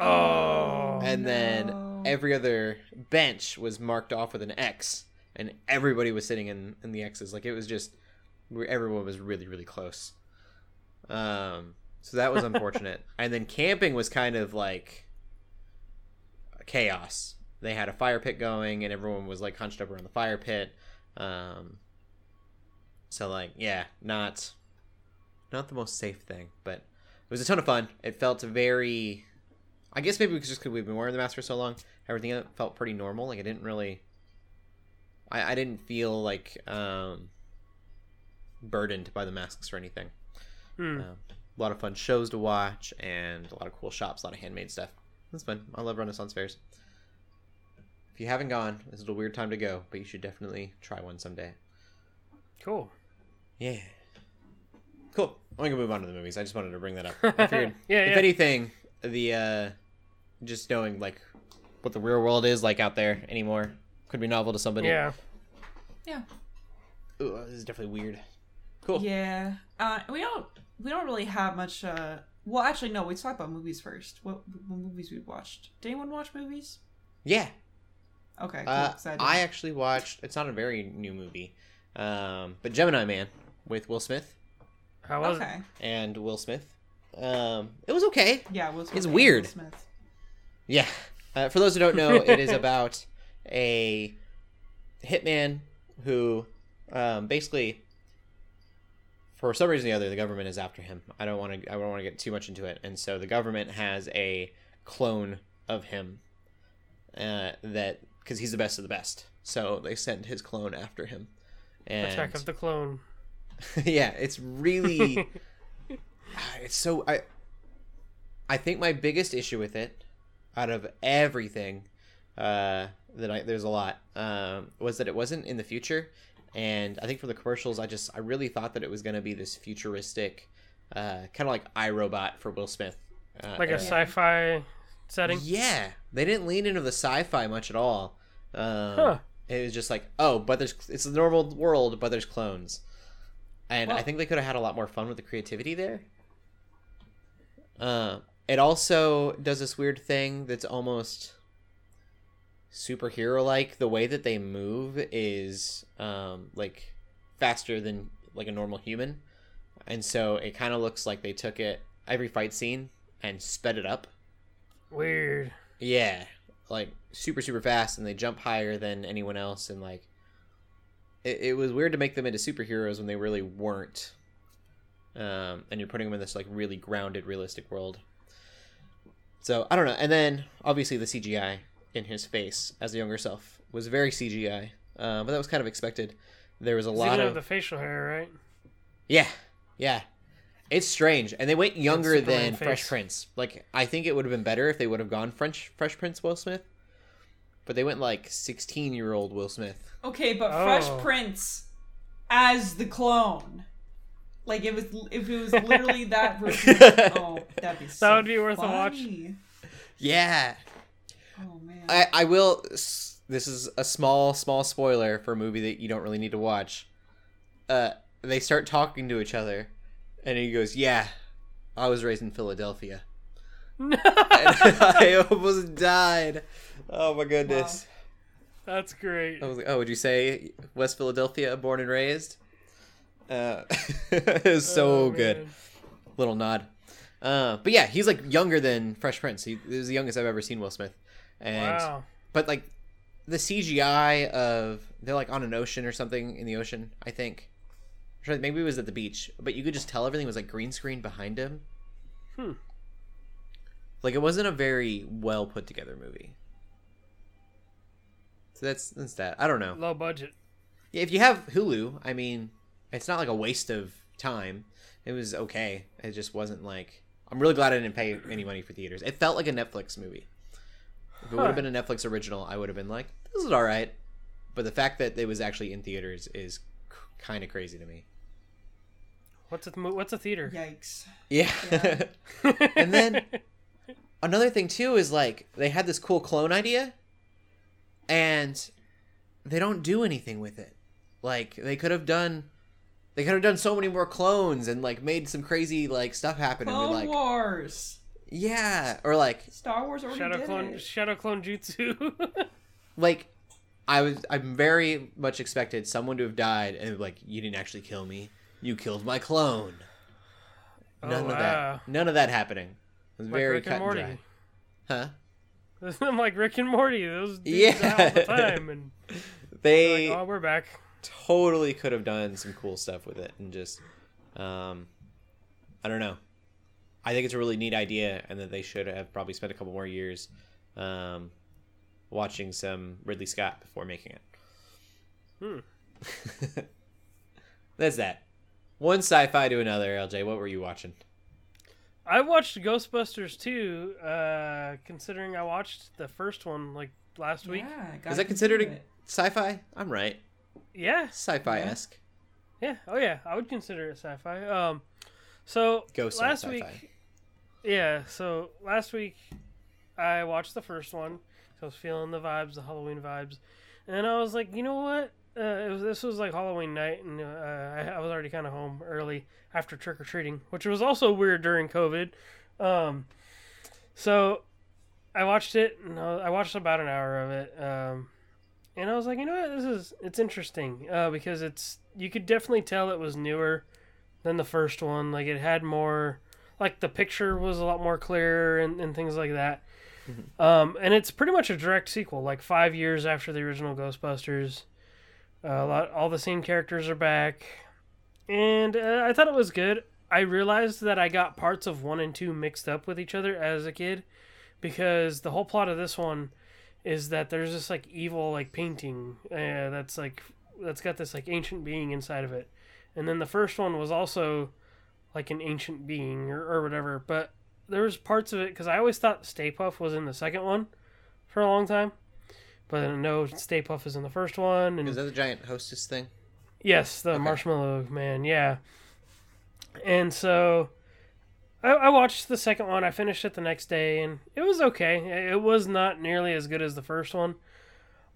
Oh. and then every other bench was marked off with an X, and everybody was sitting in in the X's. Like it was just where everyone was really really close. Um, so that was [laughs] unfortunate. and then camping was kind of like chaos. They had a fire pit going, and everyone was like hunched up around the fire pit. Um, so like yeah, not not the most safe thing, but it was a ton of fun. It felt very I guess maybe just because we've been wearing the mask for so long, everything felt pretty normal. Like I didn't really, I, I didn't feel like um, burdened by the masks or anything. Hmm. Um, a lot of fun shows to watch and a lot of cool shops, a lot of handmade stuff. That's fun. I love Renaissance fairs. If you haven't gone, this is a weird time to go, but you should definitely try one someday. Cool. Yeah. Cool. I'm gonna move on to the movies. I just wanted to bring that up. I [laughs] figured, Yeah, if yeah. anything, the uh, just knowing like what the real world is like out there anymore could be novel to somebody. Yeah. Yeah. Ooh, this is definitely weird. Cool. Yeah. Uh, we don't we don't really have much. Uh, well, actually, no. Let's talk about movies first. What, what movies we watched? Did anyone watch movies? Yeah. Okay. Cool, Uh, 'cause I, I actually watched. It's not a very new movie, um, but Gemini Man with Will Smith How was okay. and Will Smith. Um, it was okay. Yeah. Will Smith It's weird. Will Smith. Yeah. Uh, for those who don't know, it is about a hitman who um, basically, for some reason or the other, the government is after him. I don't want to. I don't want to get too much into it. And so the government has a clone of him uh, that because he's the best of the best. So they send his clone after him. And Attack of the Clone. [laughs] yeah, it's really [laughs] it's so I I think my biggest issue with it out of everything uh that I there's a lot um was that it wasn't in the future and I think for the commercials I just I really thought that it was going to be this futuristic uh kind of like I, Robot for Will Smith uh, Like a era. sci-fi setting. Yeah, they didn't lean into the sci-fi much at all. Um, Huh. It was just like, oh, but there's it's a normal world, but there's clones, and I think they could have had a lot more fun with the creativity there. Uh, it also does this weird thing that's almost superhero-like. The way that they move is um, like faster than like a normal human, and so it kind of looks like they took it every fight scene and sped it up. Weird. Yeah, like super super fast, and they jump higher than anyone else, and like it, it was weird to make them into superheroes when they really weren't. Um, and you're putting them in this like really grounded, realistic world. So I don't know. And then obviously the CGI in his face as a younger self was very CGI, uh, but that was kind of expected. There was a lot of the facial hair, right? yeah, yeah. It's strange, and they went younger than face. Fresh Prince. Like I think it would have been better if they would have gone French Fresh Prince Will Smith, but they went like sixteen year old Will Smith. Okay, but Oh. Fresh Prince as the clone. Like it was, if it was literally that [laughs] version. oh, that'd be. So would be worth a watch. Yeah, Oh man. I I will. This is a small small spoiler for a movie that you don't really need to watch. Uh, they start talking to each other, and he goes, "Yeah, I was raised in Philadelphia." [laughs] I almost died. Oh my goodness. That's great. I was like, oh, would you say West Philadelphia, born and raised? Uh, [laughs] it was so Oh, good. Little nod. Uh, but yeah, he's like younger than Fresh Prince. He, he was the youngest I've ever seen Will Smith. And Wow. but like the CGI of they're like on an ocean or something in the ocean. I think. Maybe it was at the beach, but you could just tell everything was like green screen behind him. Hmm. Like it wasn't a very well put together movie. So that's that's that. I don't know. Low budget. Yeah, if you have Hulu, I mean, it's not like a waste of time. It was okay. It just wasn't like. I'm really glad I didn't pay any money for theaters. It felt like a Netflix movie. If it would have been a Netflix original, I would have been like, "This is all right," but the fact that it was actually in theaters is kind of crazy to me. What's a mo- what's a theater? Yikes. Yeah. [laughs] and then [laughs] another thing too is like they had this cool clone idea, and they don't do anything with it. Like they could have done, they could have done so many more clones and like made some crazy like stuff happen and Clone be like, Wars. yeah, or like Star Wars already Shadow did clone it. Shadow clone jutsu. [laughs] like I was I'm very much expected someone to have died and like you didn't actually kill me. You killed my clone. Oh, none Oh, of wow. that. None of that happening. Like very Rick cut and and Morty. Huh? I'm [laughs] like Rick and Morty. Those dudes Yeah. all the time, and [laughs] They like, oh, we're back. totally could have done some cool stuff with it and just um I don't know. I think it's a really neat idea and that they should have probably spent a couple more years um watching some Ridley Scott before making it. Hmm. [laughs] That's that. One sci-fi to another, LJ. What were you watching? I watched Ghostbusters too. Uh, considering I watched the first one like last week. Yeah, Is that considered a sci-fi? I'm right. Yeah, Sci-fi-esque. yeah. Oh yeah, I would consider it sci-fi. Um, so Ghost last sci-fi. week, yeah. So last week, I watched the first one. So I was feeling the vibes, the Halloween vibes, and then I was like, you know what? Uh, it was this was like Halloween night, and uh, I, I was already kind of home early after trick or treating, which was also weird during COVID. Um, so I watched it, and I watched about an hour of it. Um, and I was like, you know what, this is it's interesting uh, because it's you could definitely tell it was newer than the first one. Like it had more, like the picture was a lot more clear and, and things like that. Um, and it's pretty much a direct sequel, like five years after the original Ghostbusters. A lot, all the same characters are back, and uh, I thought it was good. I realized that I got parts of one and two mixed up with each other as a kid, because the whole plot of this one is that there's this like evil like painting uh, that's like that's got this like ancient being inside of it, and then the first one was also like an ancient being or, or whatever. But there was parts of it because I always thought Stay Puft was in the second one for a long time, but no, Stay Puft is in the first one, and Is that the giant hostess thing? Yes, the Marshmallow Man. Yeah. And so, I, I watched the second one. I finished it the next day, and it was okay. It was not nearly as good as the first one.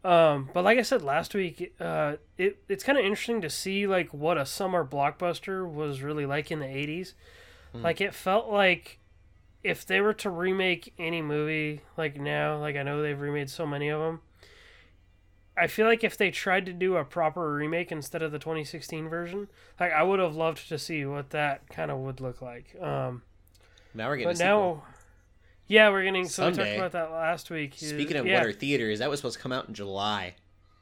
Um, but like I said last week, uh, it it's kind of interesting to see like what a summer blockbuster was really like in the '80s. Like it felt like if they were to remake any movie like now, like I know they've remade so many of them. I feel like if they tried to do a proper remake instead of the 2016 version, like I would have loved to see what that kind of would look like. Um, Now we're getting but now, yeah, we're getting. So we talked about that last week. Speaking of yeah, what are theaters, that was supposed to come out in July.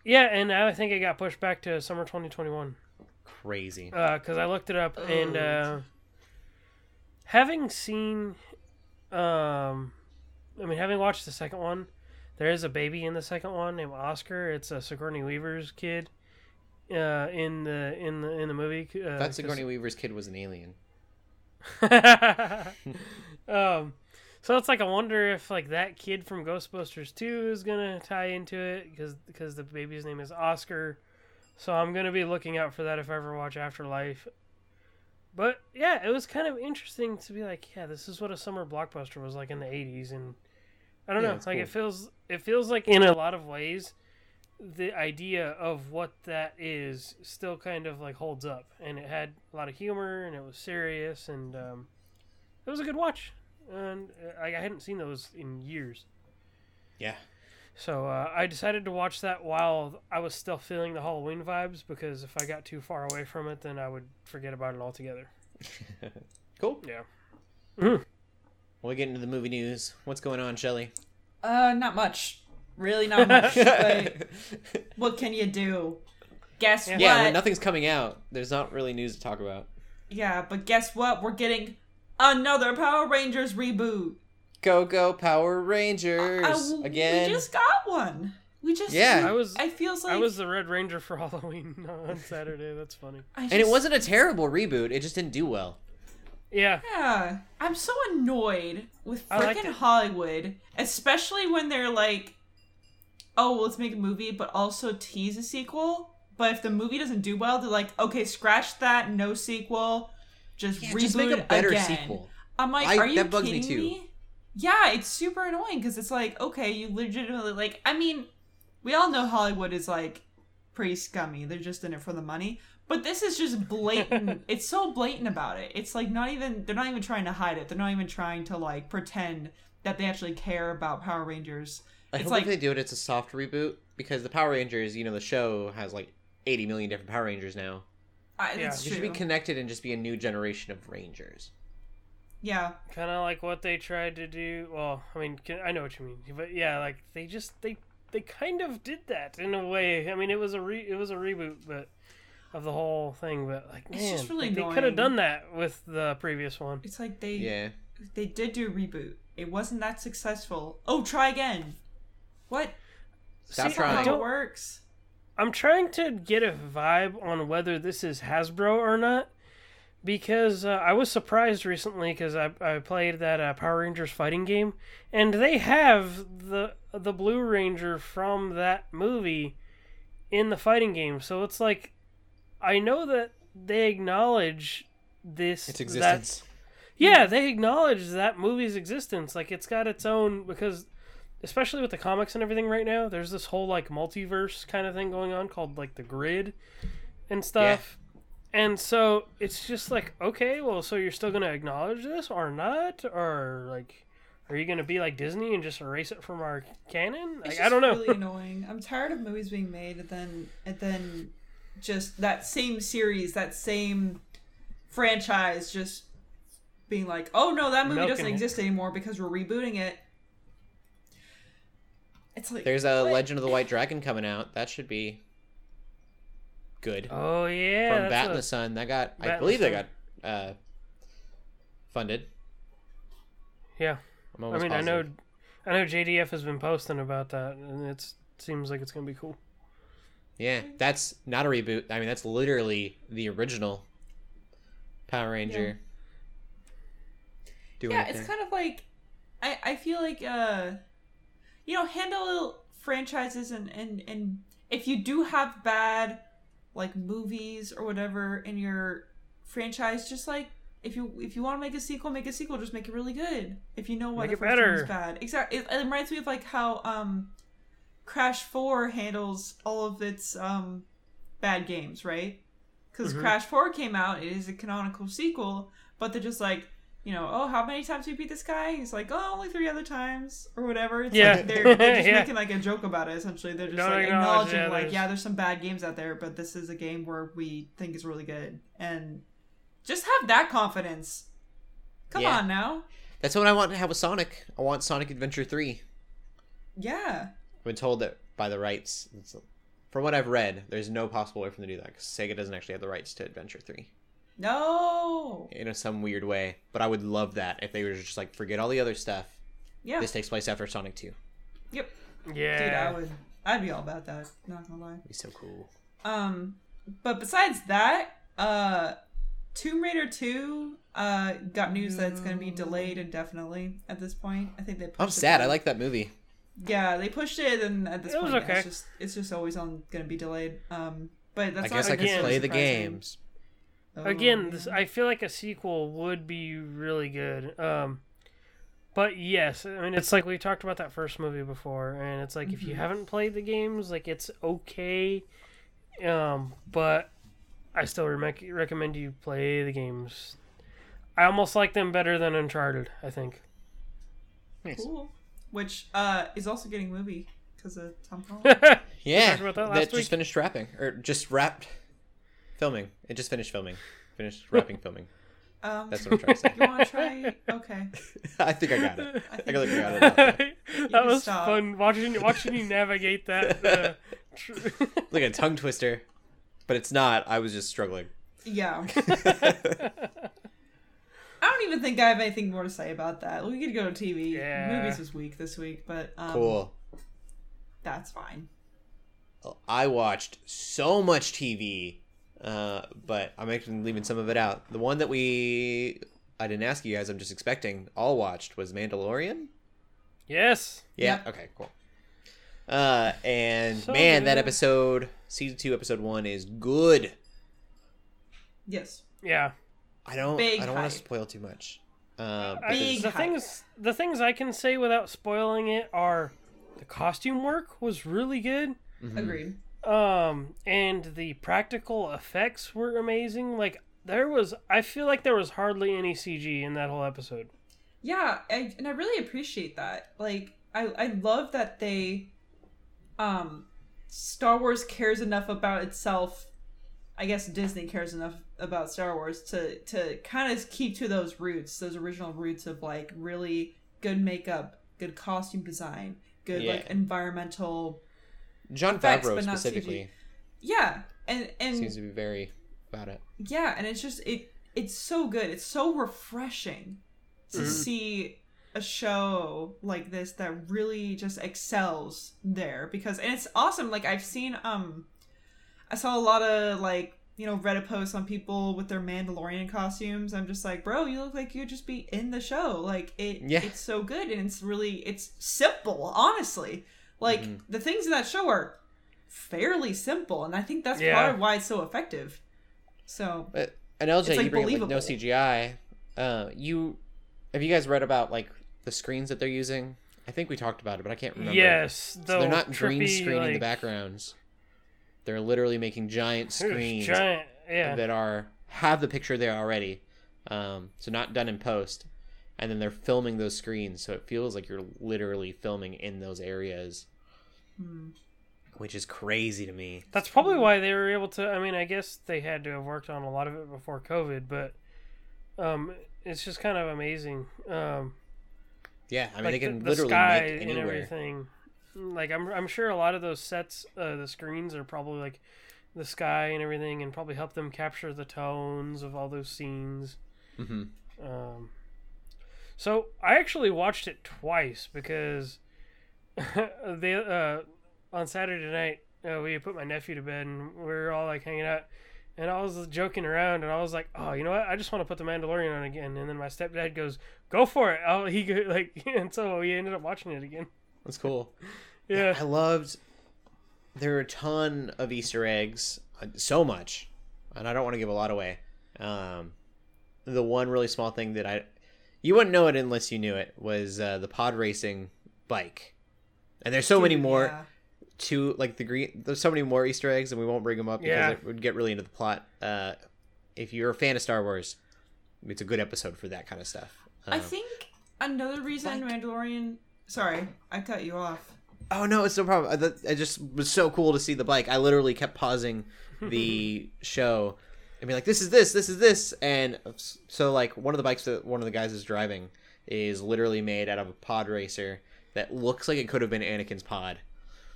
yeah, and now I think it got pushed back to summer 2021 Crazy. because I looked it up and Oh. uh, having seen, um, I mean, having watched the second one, there is a baby in the second one named Oscar. It's a Sigourney Weaver's kid. Uh, in the in the in the movie, uh, That Sigourney Weaver's kid was an alien. [laughs] um, so it's like I wonder if like that kid from Ghostbusters 2 is gonna tie into it because because the baby's name is Oscar. So I'm gonna be looking out for that if I ever watch Afterlife. But yeah, it was kind of interesting to be like, yeah, this is what a summer blockbuster was like in the '80s, and I don't Yeah, know, it's like cool. it feels it feels like in a lot of ways the idea of what that is still kind of like holds up. And it had a lot of humor and it was serious and um, it was a good watch. And uh, I, I hadn't seen those in years. Yeah. so uh, i decided to watch that while i was still feeling the halloween vibes because if i got too far away from it then i would forget about it altogether. [laughs] Cool. yeah Well, we get into the movie news. What's going on, Shelly? Uh, not much. Really, not much. [laughs] but what can you do? Guess Yeah. what? Yeah, when nothing's coming out, there's not really news to talk about. Yeah, but guess what? We're getting another Power Rangers reboot. Go go Power Rangers Uh, w- again. We just got one. We just Yeah. i was I feels like i was the red ranger for [laughs] halloween [laughs] on saturday that's funny I And it wasn't a terrible reboot. It just didn't do well. Yeah. Yeah, I'm so annoyed with I freaking it. Hollywood, especially when they're like, "Oh, well, let's make a movie, but also tease a sequel." But if the movie doesn't do well, they're like, "Okay, scratch that, no sequel, just Yeah, reboot just make a better again." sequel. I'm like, I- "Are you that bugs me kidding too. me?" Yeah, it's super annoying because it's like, okay, you legitimately like. I mean, we all know Hollywood is like pretty scummy. They're just in it for the money. But this is just blatant. [laughs] it's so blatant about it. It's like not even they're not even trying to hide it. They're not even trying to like pretend that they actually care about Power Rangers. I It's hope like if they do it, it's a soft reboot because the Power Rangers, you know, the show has like 80 million different Power Rangers now. I, Yeah. It should be connected and just be a new generation of Rangers. yeah, Kind of like what they tried to do. Well, I mean, can- I know what you mean, but yeah, like they just they they kind of did that in a way. I mean, it was a re it was a reboot, but of the whole thing. But like, It's man, just really like, they could have done that with the previous one. it's like they Yeah. they did do a reboot. It wasn't that successful. Oh, try again. What? Stop See, trying. how it works. I'm trying to get a vibe on whether this is Hasbro or not. Because uh, I was surprised recently because I, I played that uh, Power Rangers fighting game, and they have the the Blue Ranger from that movie in the fighting game. So it's like I know that they acknowledge this Its that- existence. yeah, they acknowledge that movie's existence. Like it's got its own because especially with the comics and everything right now, there's this whole like multiverse kind of thing going on called like the grid and stuff. Yeah. And so it's just like, okay, well, so you're still going to acknowledge this or not? Or like are you going to be like Disney and just erase it from our canon? It's Like, I don't know. Really [laughs] annoying. I'm tired of movies being made and then and then just that same series, that same franchise, just being like, oh no, that movie Milking doesn't it. exist anymore because we're rebooting it. It's like There's a what? Legend of the White Dragon coming out. That should be good. oh yeah. From that's Bat in the Sun. That got, Bat I believe they got uh, funded. yeah. I'm I almost mean, I know. I know JDF has been posting about that and it's seems like it's going to be cool. Yeah, that's not a reboot. I mean, that's literally the original Power Ranger. Doing yeah, it it's kind of like I I feel like uh you know handle franchises and and and if you do have bad like movies or whatever in your franchise, just like if you if you want to make a sequel, make a sequel. Just make it really good. If you know why Make the it first one was better. bad, exactly. It, it reminds me of like how um Crash Four handles all of its um bad games, right? Because Mhm. Crash Four came out, it is a canonical sequel, but they're just like, you know, oh, how many times have you beat this guy? He's like, oh, only three other times or whatever. It's Yeah. like they're, they're just [laughs] Yeah. making like a joke about it. Essentially, they're just Don't like acknowledging, yeah, like, there's- yeah, there's some bad games out there, but this is a game where we think is really good, and just have that confidence. Come Yeah. on now, That's what I want to have with Sonic. I want Sonic Adventure 3. yeah. I've been told that by the rights, it's- from what I've read, there's no possible way for them to do that because Sega doesn't actually have the rights to Adventure 3 No. in a, some weird way. But I would love that if they were just like, forget all the other stuff. Yeah. This takes place after Sonic 2. Yep. Yeah. Dude, I would. I'd be all about that. Not gonna lie. It'd be so cool. Um, but besides that, uh, Tomb Raider Two uh got news that it's gonna be delayed indefinitely at this point. I think they. Pushed I'm sad. to- I like that movie. Yeah, they pushed it, and at this It point, yeah, okay. it's just it's just always on gonna be delayed. Um, but that's I guess I can again- play the games. Oh, Again, this. I feel like a sequel would be really good. Um, but yes, I mean it's like we talked about that first movie before, and it's like if you Mhm. haven't played the games, like it's okay. Um, but I still rec- recommend you play the games. I almost like them better than Uncharted. I think. Nice. cool. Which uh is also getting a movie because of Tom Holland. [laughs] Yeah, talked about that that, last just finished wrapping or just wrapped filming. It just finished filming. Finished wrapping [laughs] filming. Um, That's what I'm trying to say. [laughs] you want to try? Okay. I think I got it. I I think think I got it. out there. that was stop. fun watching watching you navigate that. Uh, tr- Like a tongue twister, but it's not. I was just struggling. Yeah. I don't even think I have anything more to say about that. We could go to TV. Yeah. Movies was weak this week, but um, cool. That's fine. I watched so much TV, uh, but I'm actually leaving some of it out. The one that we I didn't ask you guys. I'm just expecting. All watched was Mandalorian. Yes. Yeah. Yep. Okay. Cool. Uh, and So man, that episode, season two, episode one, is good. Yes. Yeah. I don't. Big I don't want to spoil too much. Um, I- Big the hype. things the things I can say without spoiling it are the costume work was really good. mhm. Agreed. Um and the practical effects were amazing. Like there was I feel like there was hardly any CG in that whole episode. Yeah, I, and I really appreciate that. Like, I I love that they, um, Star Wars cares enough about itself. I guess Disney cares enough about Star Wars to to kind of keep to those roots, those original roots of like really good makeup, good costume design, good Yeah. like environmental. John effects, Favreau but not specifically Yeah, and and seems to be very about it. yeah and it's just it it's so good it's so refreshing to Mm-hmm. see a show like this that really just excels there because and it's awesome like i've seen um i saw a lot of like you know reddit posts on people with their mandalorian costumes i'm just like bro you look like you'd just be in the show like it Yeah. it's so good and it's really it's simple honestly like Mhm. the things in that show are fairly simple and i think that's Yeah. part of why it's so effective so But and LJ, It's, like, you bring up, like, no. CGI. Uh, you have you guys read about like the screens that they're using? I think we talked about it, but I can't remember. Yes, So they're not green trippy, screening the backgrounds. They're literally making giant screens Giant, yeah. that are have the picture there already. Um, so not done in post, and then they're filming those screens, so it feels like you're literally filming in those areas, hmm. which is crazy to me. That's probably why they were able to. I mean, I guess they had to have worked on a lot of it before COVID, but um, it's just kind of amazing. Um, Yeah, I mean like they can the, the literally sky make and anywhere. everything. Like I'm, I'm sure a lot of those sets, uh, the screens are probably like the sky and everything, and probably help them capture the tones of all those scenes. hmm Um, so I actually watched it twice because [laughs] the uh, on Saturday night uh, we put my nephew to bed and we were all like hanging out, and I was joking around and I was like, oh, you know what? I just want to put the Mandalorian on again. And then my stepdad goes, go for it. Oh, he go- [laughs] like, [laughs] and so we ended up watching it again. That's cool. Yeah, I loved. There are a ton of Easter eggs, uh, so much, and I don't want to give a lot away. Um, the one really small thing that I, you wouldn't know it unless you knew it, was uh, the pod racing bike. And there's so many more yeah. to like the green. There's so many more Easter eggs, and we won't bring them up because it would get really into the plot. Uh, if you're a fan of Star Wars, it's a good episode for that kind of stuff. I Um, think another reason Mandalorian. Sorry, I cut you off. Oh no, it's no problem. I, that, it just was so cool to see the bike. I literally kept pausing the [laughs] show and be like, "This is this, this is this," and so like one of the bikes that one of the guys is driving is literally made out of a pod racer that looks like it could have been Anakin's pod.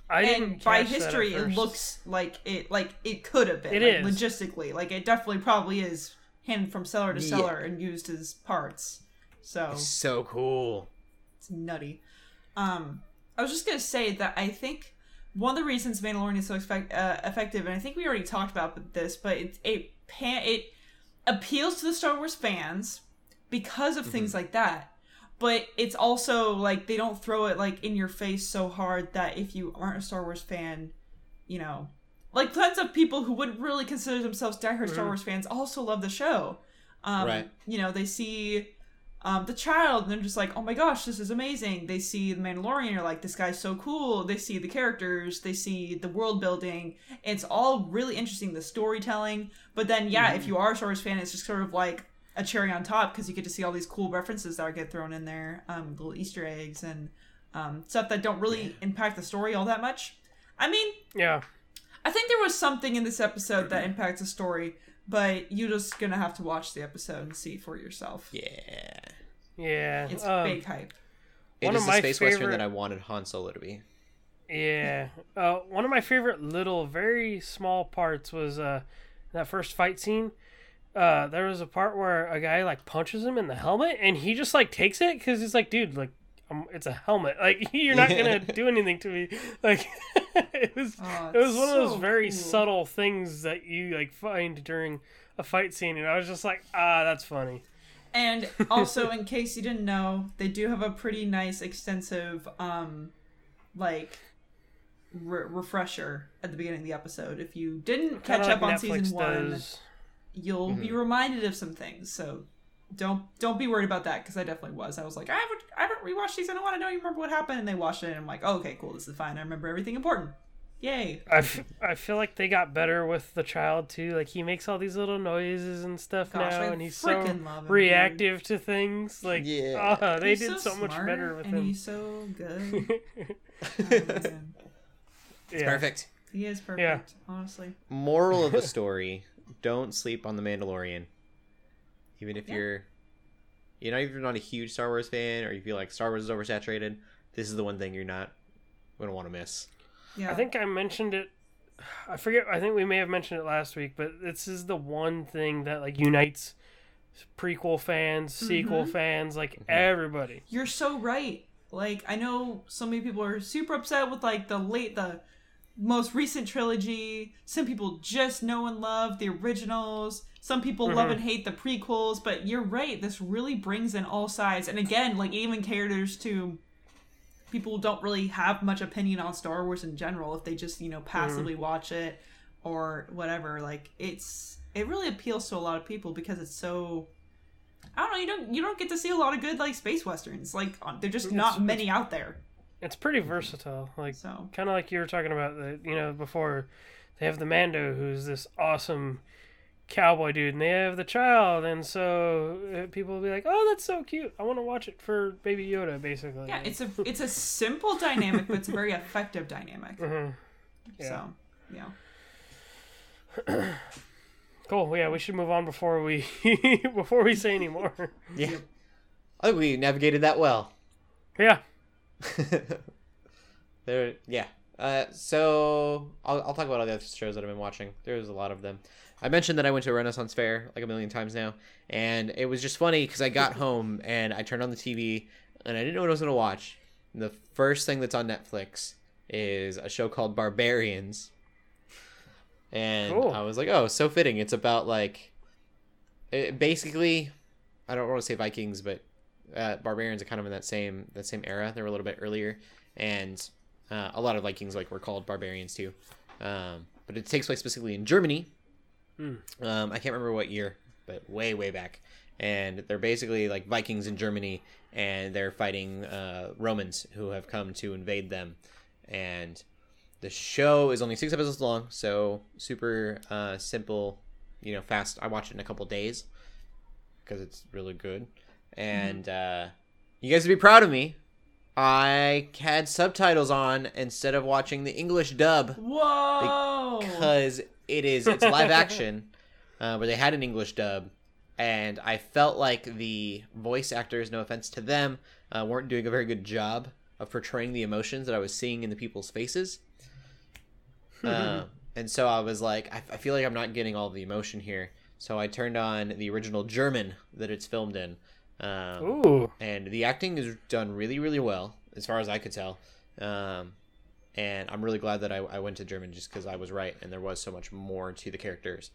I didn't. and by catch that at history, it looks like it like it could have been. It like, is. logistically, like it definitely probably is handed from seller to Yeah. seller and used as parts. So It's so cool. it's nutty. Um, I was just gonna say that I think one of the reasons Mandalorian is so uh, effective, and I think we already talked about this, but it it pan- it appeals to the Star Wars fans because of things like that. But it's also like they don't throw it like in your face so hard that if you aren't a Star Wars fan, you know, like tons of people who wouldn't really consider themselves diehard Star Mhm. Wars fans also love the show. Um, Right. You know, they see um, the child and they're just like, oh my gosh, this is amazing. They see the Mandalorian, you're like, this guy's so cool. They see the characters, they see the world building. It's all really interesting, the storytelling. But then, yeah, if you are a Star Wars fan, it's just sort of like a cherry on top because you get to see all these cool references that get thrown in there, um, little Easter eggs and um, stuff that don't really impact the story all that much. I mean, Yeah. I think there was something in this episode that impacts the story, but you're just gonna have to watch the episode and see for yourself. Yeah. Yeah. It's um, big hype. It One is of the my space western that I wanted Han Solo to be. Yeah. Uh, one of my favorite little, very small parts was uh, that first fight scene. Uh, there was a part where a guy like punches him in the helmet, and he just like takes it because he's like, dude, like, um, it's a helmet. Like, [laughs] you're not gonna [laughs] do anything to me. [laughs] Like, it was. Oh, it was one of those very cool. subtle things that you like find during a fight scene, and I was just like, ah, that's funny. And [laughs] also, in case you didn't know, they do have a pretty nice, extensive, um, like, re- refresher at the beginning of the episode. If you didn't catch Kinda up like on Netflix season one, does. you'll be reminded of some things. So don't don't be worried about that because I definitely was. I was like, I haven't I haven't rewatched season one. I don't even remember what happened. And they watched it, and I'm like, oh, okay, cool, this is fine. I remember everything important. Yay! I, f- I feel like they got better with the child too. Like he makes all these little noises and stuff Gosh, now, I and he's so frickin' love him, dude. reactive to things. Like Yeah. ah, they He's did so, much better with and him. he's so good. [laughs] Oh, man. yeah. Perfect. he is perfect. Honestly, Moral of the [laughs] story: Don't sleep on the Mandalorian. Even if Yeah. you're, you know, if you're not a huge Star Wars fan or you feel like Star Wars is oversaturated, this is the one thing you're not gonna want to miss. Yeah. I think I mentioned it. I forget. I think we may have mentioned it last week, but this is the one thing that like unites prequel fans, sequel Mm-hmm. fans, like everybody. You're so right. Like I know so many people are super upset with like the late the most recent trilogy. Some people just know and love the originals. Some people love and hate the prequels, but you're right. This really brings in all sides. And again, like even caters to people don't really have much opinion on Star Wars in general if they just, you know, passively mm-hmm. watch it or whatever. Like it's it really appeals to a lot of people because it's so I don't know. You don't you don't get to see a lot of good like space westerns. Like uh, on- they're just not many out there. It's pretty versatile. Like So kind of like you were talking about the you know before they have the Mando who's this awesome cowboy dude and they have the child and so uh, people will be like oh that's so cute i want to watch it for baby yoda basically yeah, it's a [laughs] it's a simple dynamic, but it's a very effective dynamic. Mhm. Yeah. So yeah, [clears throat] cool yeah we should move on before we [laughs] before we say any more [laughs] Yeah, I think we navigated that well. yeah there, yeah. Uh, so I'll, I'll talk about all the other shows that I've been watching. There's a lot of them. I mentioned that I went to a Renaissance fair like a million times now, and it was just funny because I got [laughs] home and I turned on the TV and I didn't know what I was gonna watch. And the first thing that's on Netflix is a show called Barbarians, and Cool. I was like, oh, so fitting. It's about like, it, basically, I don't want to say Vikings, but uh, barbarians are kind of in that same that same era. They were a little bit earlier, and uh, a lot of Vikings like were called barbarians too. Um, but it takes place specifically in Germany. Hmm. Um, I can't remember what year, but way way back. And they're basically like Vikings in Germany, and they're fighting uh, Romans who have come to invade them. And the show is only six episodes long, so super uh, simple, you know, fast. I watched it in a couple days because it's really good. And uh, you guys would be proud of me. I had subtitles on instead of watching the English dub whoa, because it is it's live [laughs] action, uh, where they had an English dub, and I felt like the voice actors, no offense to them, uh, weren't doing a very good job of portraying the emotions that I was seeing in the people's faces. uh, [laughs] and so I was like, I, I feel like I'm not getting all the emotion here. So I turned on the original German that it's filmed in. Um, ooh and the acting is done really really well as far as i could tell um, and i'm really glad that i, I went to german just because i was right and there was so much more to the characters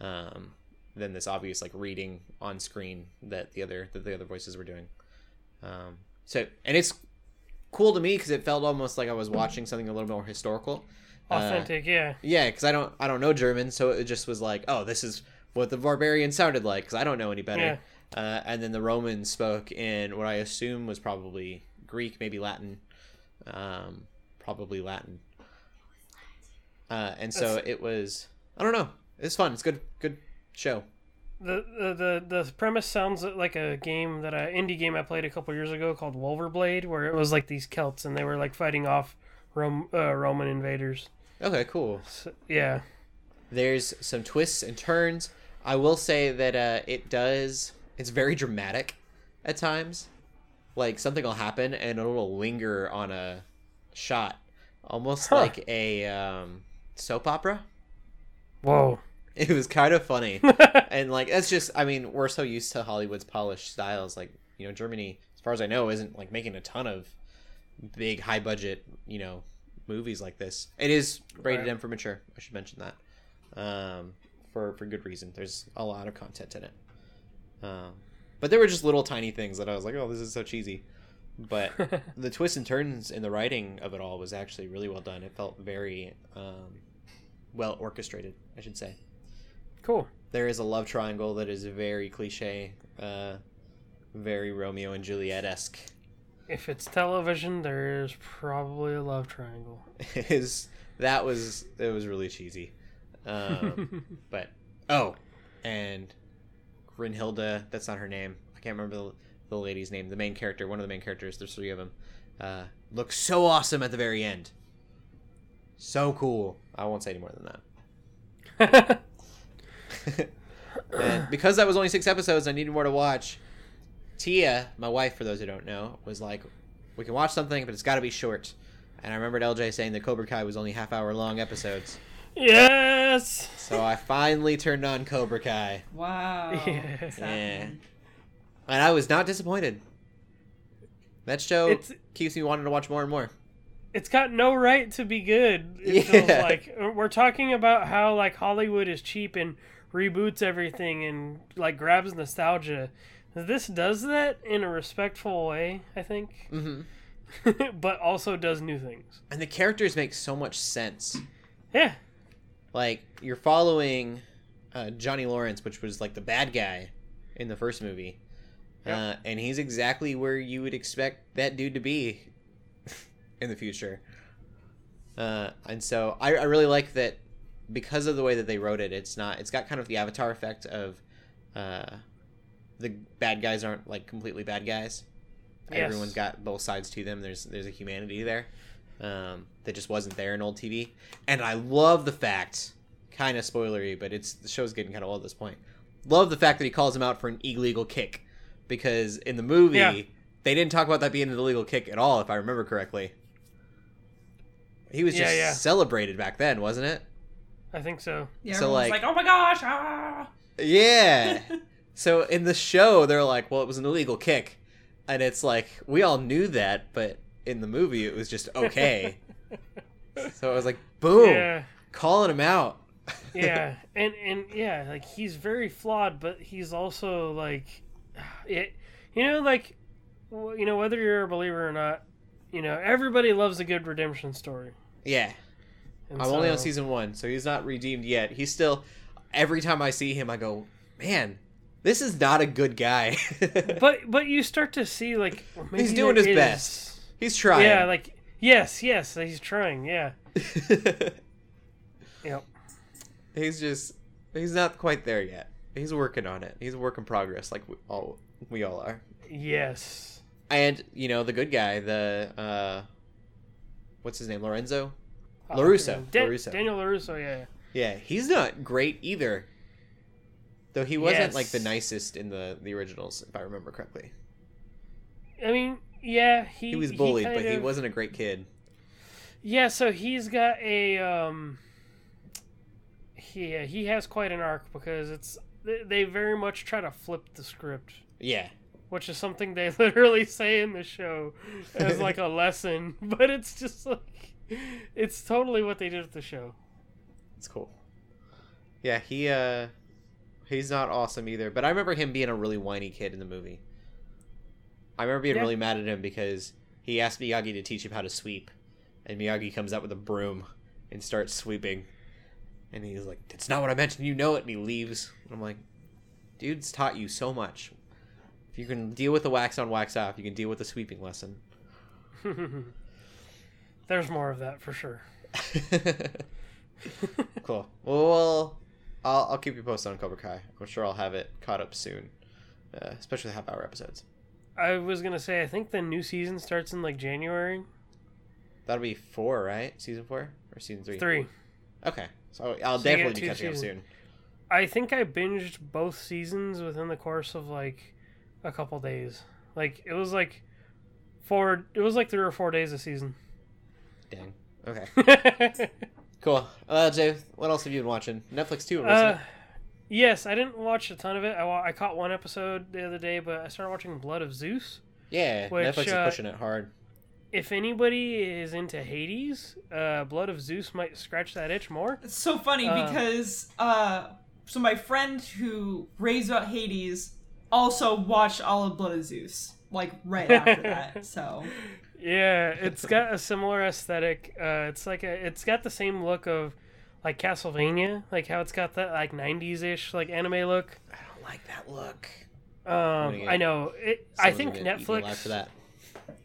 um, than this obvious like reading on screen that the other that the other voices were doing um, so and it's cool to me because it felt almost like i was watching something a little more historical Uh, authentic yeah yeah, because I don't I don't know German, so it just was like, oh, this is what the barbarian sounded like, because I don't know any better. Yeah. Uh, and then the Romans spoke in what I assume was probably Greek, maybe Latin, um, probably Latin. Uh, and so That's- it was. I don't know. It's fun. It's good. Good show. the, the the the premise sounds like a game that an indie game I played a couple years ago called Wulverblade, where it was like these Celts and they were like fighting off Rom- uh, Roman invaders. Okay, cool. So, yeah, There's some twists and turns. I will say that uh, it does. It's very dramatic at times. Like something will happen and it will linger on a shot, almost Huh. like a um, soap opera. whoa, It was kind of funny, [laughs] and like that's just. I mean, we're so used to Hollywood's polished styles. Like you know, Germany, as far as I know, isn't like making a ton of big, high budget, you know, movies like this. It is rated Right. M for mature. I should mention that, um, for for good reason. There's a lot of content in it. Um, But there were just little tiny things that I was like, oh, this is so cheesy. But [laughs] the twists and turns in the writing of it all was actually really well done. It felt very um, well orchestrated, I should say. Cool. There is a love triangle that is very cliche, uh, very Romeo and Juliet esque. If it's television, there is probably a love triangle. [laughs] Is that was it was really cheesy, um, [laughs] but oh, and Grinhilda, that's not her name. I can't remember the, the lady's name. The main character, one of the main characters. There's three of them. Uh, looks so awesome at the very end. So cool. I won't say any more than that. [laughs] and because that was only six episodes, I needed more to watch. Tia, my wife, for those who don't know, was like, "We can watch something, but it's got to be short." And I remembered LJ saying that Cobra Kai was only half hour long episodes, yes. so I finally turned on Cobra Kai, Wow. [laughs] Yeah. What's Yeah. And I was not disappointed. That show It's- keeps me wanting to watch more and more. It's got no right to be good. It feels Yeah. [laughs] like we're talking about how like Hollywood is cheap and reboots everything and like grabs nostalgia. This does that in a respectful way, I think, hmm [laughs] but also does new things. And the characters make so much sense. Yeah, like you're following uh, Johnny Lawrence, which was like the bad guy in the first movie, uh, and he's exactly where you would expect that dude to be [laughs] in the future. Uh, and so I, I really like that because of the way that they wrote it. It's not. It's got kind of the Avatar effect of uh, the bad guys aren't like completely bad guys. Yes. Everyone's got both sides to them. There's there's a humanity there um, that just wasn't there in old TV. And I love the fact, kind of spoilery, but it's the show's getting kind of old at this point. Love the fact that he calls him out for an illegal kick because in the movie Yeah. they didn't talk about that being an illegal kick at all, if I remember correctly. He was Yeah, just yeah. celebrated back then, wasn't it? I think so. Yeah, So, everyone's like- like, oh my gosh, ah. Yeah. [laughs] so in the show, they're like, well, it was an illegal kick. And it's like, we all knew that, but in the movie, it was just okay. [laughs] so I was like, boom, Yeah, calling him out. yeah, [laughs] and and yeah, like he's very flawed, but he's also like, it, you know, like, you know, whether you're a believer or not, you know, everybody loves a good redemption story. yeah. And I'm only on season one, so he's not redeemed yet. He's still, every time I see him, I go, man, this is not a good guy. [laughs] But but you start to see like maybe He's doing his is- best. he's trying. Yeah, like yes, yes, he's trying. Yeah, [laughs] yep. he's just, he's not quite there yet. He's working on it. He's a work in progress, like we all, we all are. Yes. And you know the good guy, the uh, what's his name, Lorenzo? Uh, LaRusso, Dan- LaRusso. Daniel Larusso. Yeah. Yeah, he's not great either. Though he wasn't Yes. like the nicest in the the originals, if I remember correctly. I mean, yeah, he He was bullied, kind but he wasn't a great kid. Yeah, so he's got a um. Yeah, he has quite an arc because it's they, they very much try to flip the script, Yeah, which is something they [laughs] literally say in the show as like a lesson, [laughs] but it's just like it's totally what they did with the show. it's cool. Yeah, he uh, he's not awesome either. But I remember him being a really whiny kid in the movie. I remember being Yeah. really mad at him because he asked Miyagi to teach him how to sweep, and Miyagi comes out with a broom and starts sweeping, and he's like, "It's not what I mentioned. You know it." And he leaves. And I'm like, "Dude's taught you so much. If you can deal with the wax on, wax off, you can deal with the sweeping lesson." [laughs] There's more of that for sure. [laughs] cool. Well, I'll, I'll keep you posted on Cobra Kai. I'm sure I'll have it caught up soon, uh, especially the half hour episodes. I was gonna say I think the new season starts in like January That'll be four, right? Season four or season three? three. Okay, so I'll So definitely be catching up soon. I think I binged both seasons within the course of like a couple days. Like it was like four. It was like three or four days a season. Dang. Okay. [laughs] Cool. Uh, Jay, what else have you been watching? Netflix too, uh, yes, I didn't watch a ton of it. I, wa- I caught one episode the other day, but I started watching Blood of Zeus. Yeah, which, Netflix uh, is pushing it hard. If anybody is into Hades, uh, Blood of Zeus might scratch that itch more. It's so funny Uh. because uh so my friend who raves about Hades also watched all of Blood of Zeus like right after [laughs] that. So Yeah, it's got a similar aesthetic. Uh, it's like a, it's got the same look of like Castlevania, like how it's got that like '90s ish like anime look. I don't like that look. Um, I know. It, I think gonna get Netflix.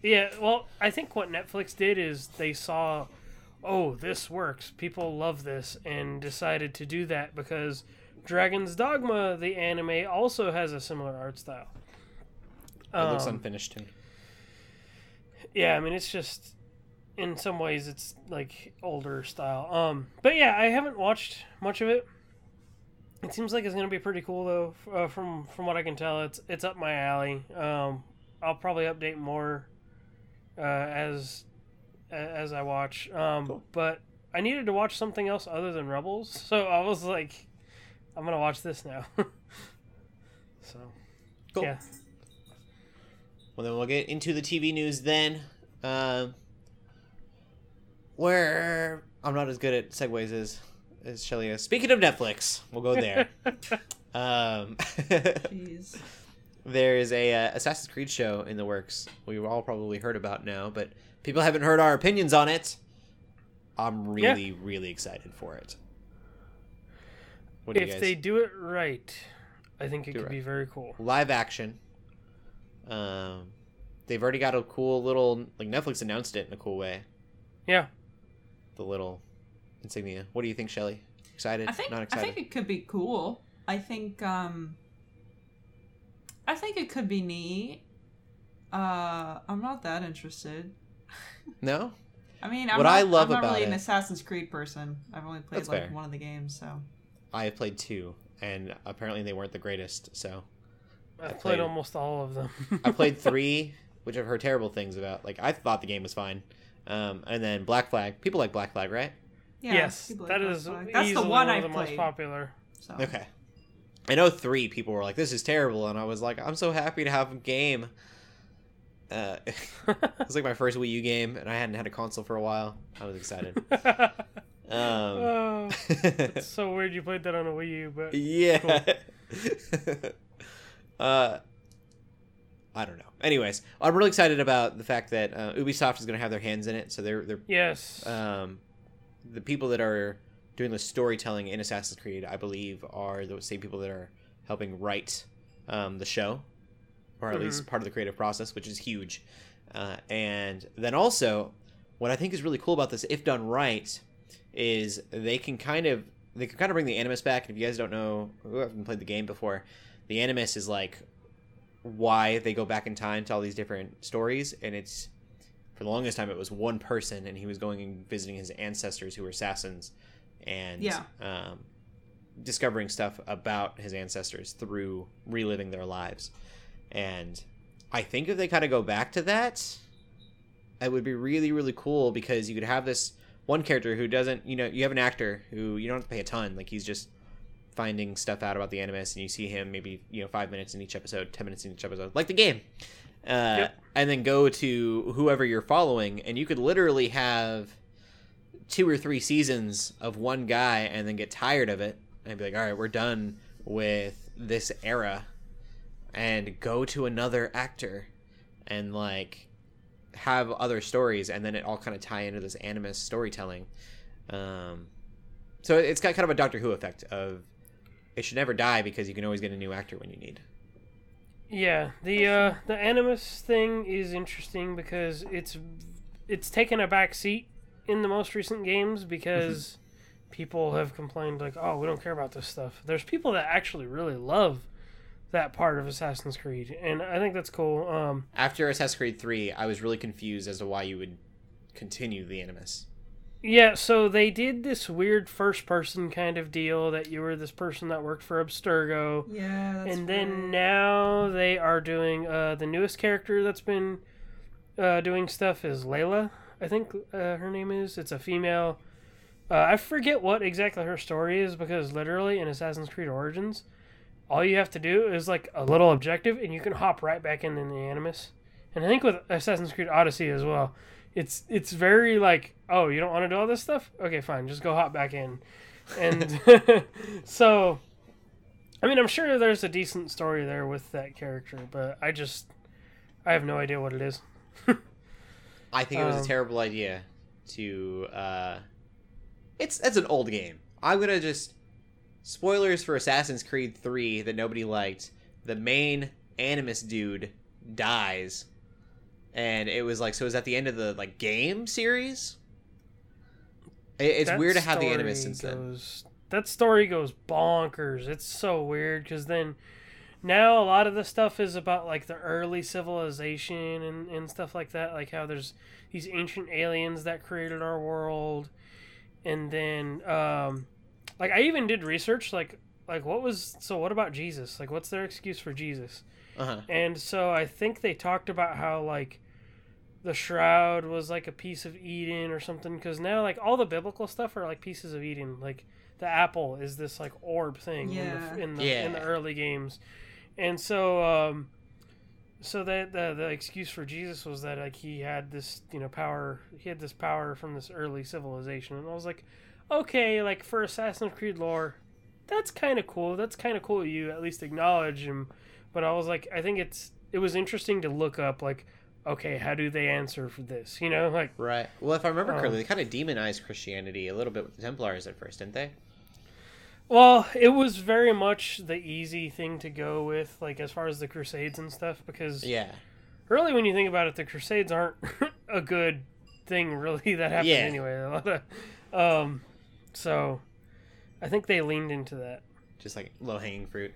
Yeah, well, I think what Netflix did is they saw, oh, this works. People love this, and decided to do that because Dragon's Dogma, the anime, also has a similar art style. It looks Um, unfinished to me. yeah, I mean, it's just in some ways it's like older style. Um, but yeah, I haven't watched much of it. It seems like it's gonna be pretty cool though. Uh, from from what I can tell, it's it's up my alley. Um, I'll probably update more uh, as as I watch. Um, Cool. but I needed to watch something else other than Rebels, [laughs] so I was like, I'm gonna watch this now. [laughs] so Cool. yeah, Well, then we'll get into the TV news then. Um, where I'm not as good at segues as as Shelly is. Speaking of Netflix, we'll go there. [laughs] um, jeez. There is a uh, Assassin's Creed show in the works. We've all probably heard about now, but people haven't heard our opinions on it. I'm really, really excited for it. What do you if guys? they do it right, I think it Do it could right. be very cool. live action. Um, they've already got a cool little like Netflix announced it in a cool way. Yeah. The little insignia. What do you think, Shelly? Excited? I think Not excited? I think it could be cool. I think um I think it could be neat. Uh I'm not that interested. [laughs] No. I mean, I'm What not, I love I'm not about really an Assassin's Creed person. I've only played like fair. one of the games, so I have played two, and apparently they weren't the greatest. So I've played, played- almost all of them. [laughs] I played [laughs] three, which I've heard terrible things about. Like I thought the game was fine. Um, and then Black Flag. People like Black Flag, right? yeah. yes, people that like is Black Flag. That's the one, one I of the most popular. So. Okay. I know three people were like, "This is terrible," and I was like, "I'm so happy to have a game." Uh, [laughs] it was like my first Wii U game, and I hadn't had a console for a while. I was excited. [laughs] Um, oh, [laughs] it's so weird you played that on a Wii U, but yeah. uh, I don't know. Anyways, I'm really excited about the fact that uh, Ubisoft is going to have their hands in it. So they're they're yes, um, the people that are doing the storytelling in Assassin's Creed, I believe, are the same people that are helping write um, the show, or at least part of the creative process, which is huge. Uh, and then also, what I think is really cool about this, if done right, is they can kind of they can kind of bring the animus back. And if you guys don't know, who haven't played the game before, the animus is like why they go back in time to all these different stories, and it's for the longest time it was one person, and he was going and visiting his ancestors who were assassins, and Yeah. um, discovering stuff about his ancestors through reliving their lives. And I think if they kind of go back to that, it would be really, really cool because you could have this one character who doesn't, you know, you have an actor who you don't have to pay a ton. Like he's just finding stuff out about the animus, and you see him maybe, you know, five minutes in each episode, ten minutes in each episode, like the game. Uh, Yep. And then go to whoever you're following, and you could literally have two or three seasons of one guy and then get tired of it and be like, all right, we're done with this era and go to another actor and like have other stories and then it all kind of tie into this animus storytelling. Um, so it's got kind of a Doctor Who effect of it should never die because you can always get a new actor when you need. yeah. The uh, the Animus thing is interesting because it's it's taken a back seat in the most recent games because people have complained like, oh, we don't care about this stuff. There's people that actually really love that part of Assassin's Creed, and I think that's cool. Um, After Assassin's Creed 3, I was really confused as to why you would continue the animus. Yeah, so they did this weird first person kind of deal that you were this person that worked for Abstergo. Yeah, that's and then right. now they are doing uh, the newest character that's been uh, doing stuff is Layla, I think uh, her name is. It's a female. Uh, I forget what exactly her story is because literally in Assassin's Creed Origins, all you have to do is like a little objective and you can hop right back in, in the Animus. And I think with Assassin's Creed Odyssey as well, it's it's very like, oh, you don't want to do all this stuff? Okay, fine, just go hop back in. And [laughs] so I mean, I'm sure there's a decent story there with that character, but I just I have no idea what it is. [laughs] I think it was Um, a terrible idea to. uh It's it's an old game. I'm gonna just spoilers for Assassin's Creed 3 that nobody liked. The main Animus dude dies, and it was like so. Is that the end of the like game series? It, it's That weird to have the Animus since then. That story goes bonkers. It's so weird because then now a lot of the stuff is about like the early civilization and, and stuff like that. Like how there's these ancient aliens that created our world, and then um, like I even did research like like what was so what about Jesus? Like what's their excuse for Jesus? Uh huh. And so I think they talked about how like the shroud was like a piece of Eden or something because now like all the biblical stuff are like pieces of Eden. Like the apple is this like orb thing Yeah. in the in the, in the early games, and so um, so that the the excuse for Jesus was that like he had this you know power he had this power from this early civilization, and I was like, okay, like for Assassin's Creed lore, that's kind of cool. That's kind of cool. You at least acknowledge him, but I was like, I think it's it was interesting to look up like, okay, how do they answer for this? You know, like Right. Well, if I remember Oh. correctly, they kind of demonized Christianity a little bit with the Templars at first, didn't they? Well, it was very much the easy thing to go with, like as far as the Crusades and stuff, because Yeah. really, when you think about it, the Crusades aren't [laughs] a good thing, really, that happened Yeah. anyway. A lot of, um, so I think they leaned into that. Just like low hanging fruit.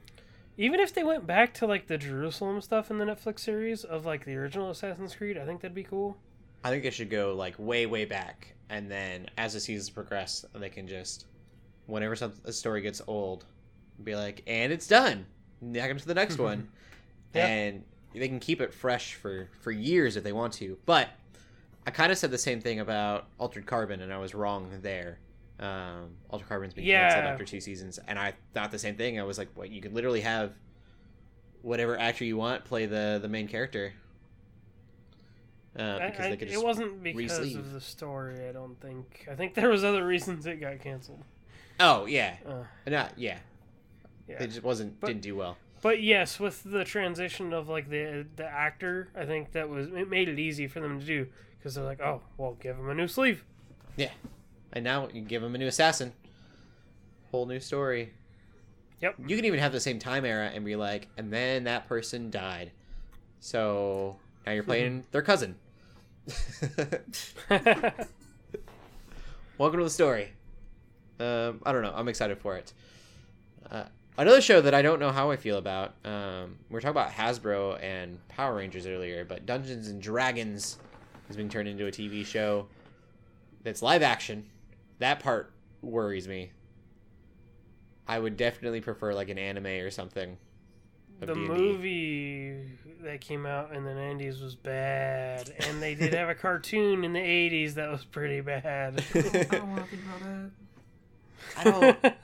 Even if they went back to like the Jerusalem stuff in the Netflix series of like the original Assassin's Creed, I think that'd be cool. I think they should go like way, way back, and then as the seasons progress, they can just, whenever some a story gets old, be like, and it's done. Back into the next one, [laughs] Yeah. and they can keep it fresh for for years if they want to. But I kind of said the same thing about Altered Carbon, and I was wrong there. Um, Altered Carbon's been canceled after two seasons, and I thought the same thing. I was like, what? You could literally have whatever actor you want play the the main character. Uh, because I- they could it wasn't because re-sleeve. of the story. I don't think. I think there was other reasons it got canceled. Oh yeah, Uh, not yeah. yeah. It just wasn't But- didn't do well. But yes, with the transition of like the the actor, I think that was it made it easy for them to do because they're like, oh, well, give him a new sleeve. Yeah, and now you give him a new assassin. Whole new story. Yep. You can even have the same time era and be like, and then that person died. So now you're playing their cousin. [laughs] [laughs] Welcome to the story. Um, I don't know. I'm excited for it. Uh, another show that I don't know how I feel about. Um, we were talking about Hasbro and Power Rangers earlier, but Dungeons and Dragons has been turned into a TV show that's live action. That part worries me. I would definitely prefer like an anime or something. the D&D. movie that came out in the 90s was bad and they did have a [laughs] cartoon in the 80s that was pretty bad I [laughs] don't want to think about it. I don't. [laughs]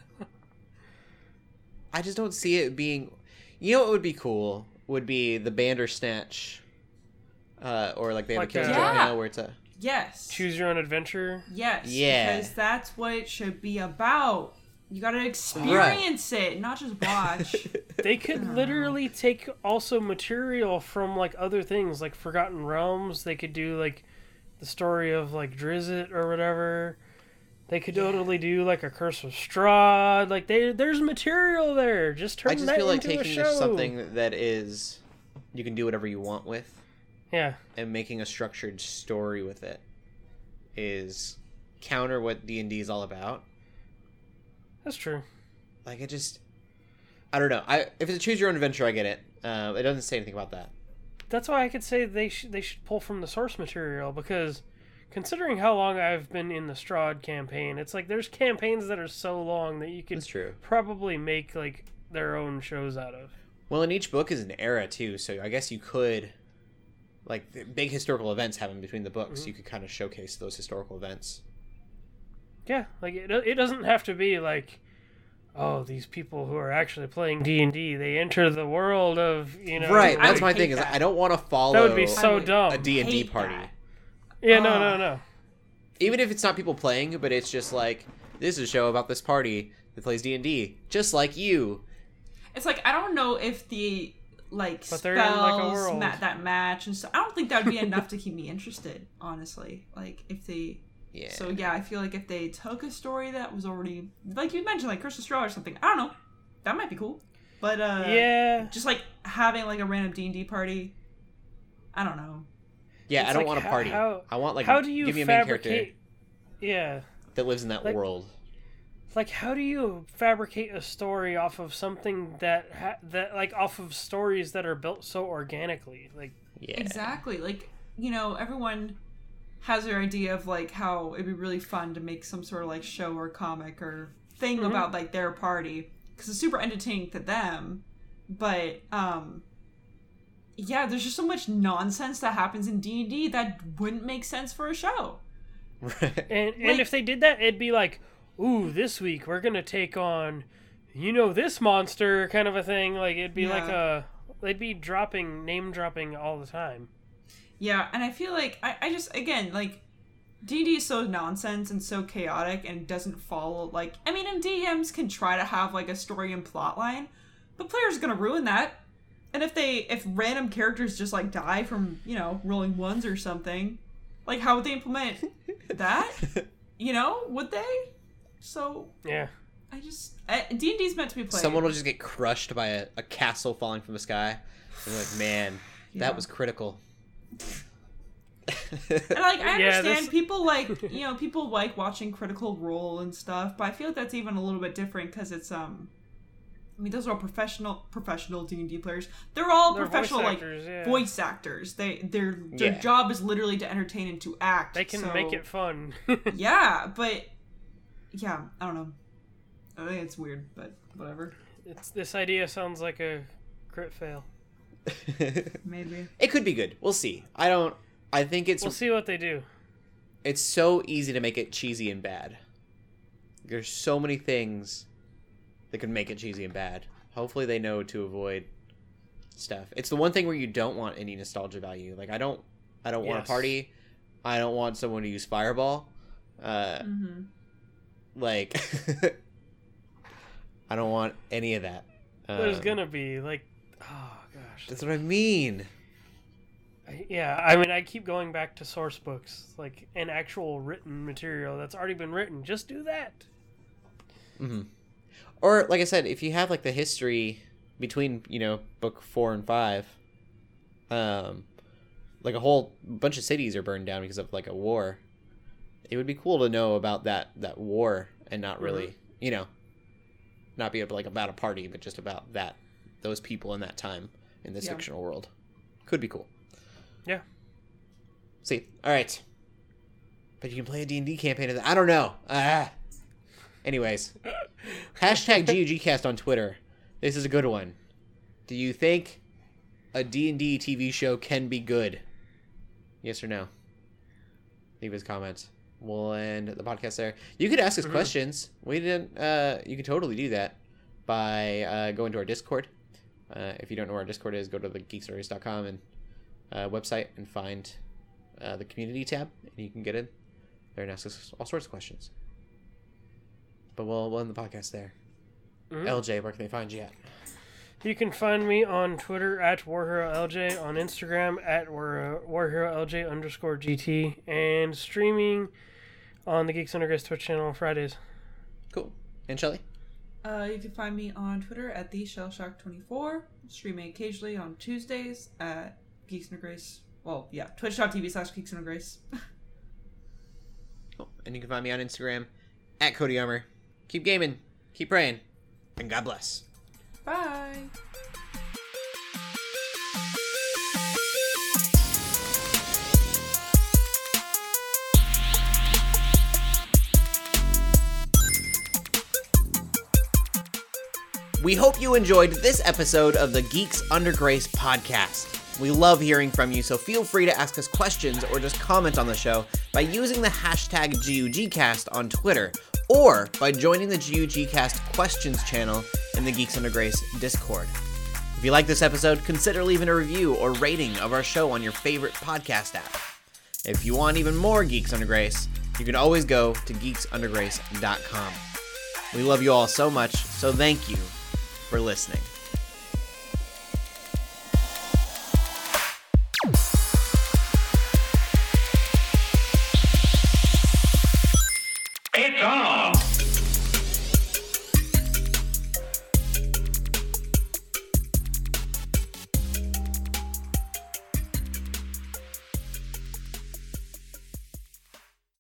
I just don't see it being. You know what would be cool would be the Bandersnatch, uh, or like they have Like a kids a- joke Yeah. now where it's a Uh, Yes. choose your own adventure Yes. Yeah. Because that's what it should be about. You gotta experience it, not just watch. [laughs] they could literally take also material from like other things like forgotten realms they could do like the story of like drizzt or whatever they could totally do like a curse of Strahd. like they there's material there just turn I just that feel like into taking show something that is you can do whatever you want with yeah and making a structured story with it is counter what D and D is all about. that's true Like it just, I don't know. I if it's a choose your own adventure, I get it. Uh, it doesn't say anything about that. that's why I could say they sh- they should pull from the source material because considering how long I've been in the Strahd campaign, it's like there's campaigns that are so long that you could It's true. probably make like their own shows out of. Well, and each book is an era too, so I guess you could, like, the big historical events happen between the books. Mm-hmm. You could kind of showcase those historical events. Yeah, like it, it doesn't have to be like oh, these people who are actually playing D&D, they enter the world of, you know, right, that's my thing. Is. I don't want to follow That would be so would dumb. a D and D party, that. Yeah, no, Ugh. no, no. even if it's not people playing, but it's just like this is a show about this party that plays D and D, just like you. It's like I don't know if the like But spells in, like, a ma- that match and stuff. I don't think that would be enough to keep me interested. Honestly, like if they. Yeah. So yeah, I feel like if they took a story that was already like you mentioned, like Curse of Strahd or something. I don't know. That might be cool. But uh yeah. just like having like a random D and D party. I don't know. Yeah, It's I don't like, want a party. how- I want like how do you give me a main character Yeah, that lives in that like- world. like how do you fabricate a story off of something that ha- that like off of stories that are built so organically? Like, Yeah. Exactly. Like, you know, everyone has their idea of like how it'd be really fun to make some sort of like show or comic or thing Mhm. about like their party because it's super entertaining to them. But um yeah, there's just so much nonsense that happens in D&D that wouldn't make sense for a show. Right. and and Like- if they did that, it'd be like, ooh, this week we're gonna take on, you know, this monster kind of a thing. Like it'd be like a, they'd be dropping name dropping all the time. Yeah, and I feel like I, I just again like D&D is so nonsense and so chaotic and doesn't follow like I mean and DMs can try to have like a story and plot line, but players are gonna ruin that. And if they if random characters just like die from, you know, rolling ones or something, like how would they implement [laughs] that? You know, would they? So Yeah. I just D and D's meant to be played. Someone will just get crushed by a, a castle falling from the sky. And like, man, Yeah. that was critical. And like I [laughs] Yeah, understand this- people like you [laughs] know people like watching Critical Role and stuff, but I feel like that's even a little bit different because it's um, I mean those are all professional professional D and D players. They're all They're voice professional like yeah. voice actors. They their their Yeah. job is literally to entertain and to act. They can so- make it fun. [laughs] Yeah, but yeah, I don't know. I think it's weird, but whatever. it's this idea sounds like a crit fail. [laughs] Maybe. it could be good. We'll see. I don't. I think it's We'll see what they do. it's so easy to make it cheesy and bad. There's so many things that could make it cheesy and bad. Hopefully, they know to avoid stuff. It's the one thing where you don't want any nostalgia value. Like I don't, I don't want a party. I don't want someone to use fireball. Uh, Mm-hmm. like [laughs] I don't want any of that. There's Um, gonna be like, oh gosh, That's what I mean. Yeah. I mean, I keep going back to source books, like an actual written material that's already been written. Just do that. hmm Or like I said, if you have like the history between you know book four and five, um, like a whole bunch of cities are burned down because of like a war. It would be cool to know about that that war and not really you know, not be like about a party, but just about that those people in that time in this Yeah. fictional world. Could be cool. Yeah. See, all right, but you can play a D and D campaign. I don't know. Ah. Anyways, [laughs] hashtag GUGcast on Twitter. This is a good one. Do you think a D&D TV show can be good? Yes or no? Leave his comments. We'll end the podcast there. You could ask us questions. We didn't. Uh, you could totally do that by uh, going to our Discord. Uh, if you don't know where our Discord is, go to the geekstories.com and uh, website and find uh, the community tab, and you can get in there and ask us all sorts of questions. But we'll, we'll end the podcast there. Mhm. LJ, where can they find you at? You can find me on Twitter at WarHeroLJ, on Instagram at War, WarHeroLJ underscore GT, and streaming on the Geeks Under Grace Twitch channel on Fridays. Cool. And Shelly? Uh, you can find me on Twitter at the Shellshock24, streaming occasionally on Tuesdays at Geeks Under Grace. Well, yeah, twitch.tv slash Geeks Under Grace. [laughs] Cool. And you can find me on Instagram at Cody Armor. Keep gaming, keep praying, and God bless. Bye. We hope you enjoyed this episode of the Geeks Under Grace podcast. We love hearing from you, so feel free to ask us questions or just comment on the show by using the hashtag GUGcast on Twitter or by joining the GUGcast questions channel in the Geeks Under Grace Discord. If you like this episode, consider leaving a review or rating of our show on your favorite podcast app. If you want even more Geeks Under Grace, you can always go to geeksundergrace.com. We love you all so much, so thank you for listening.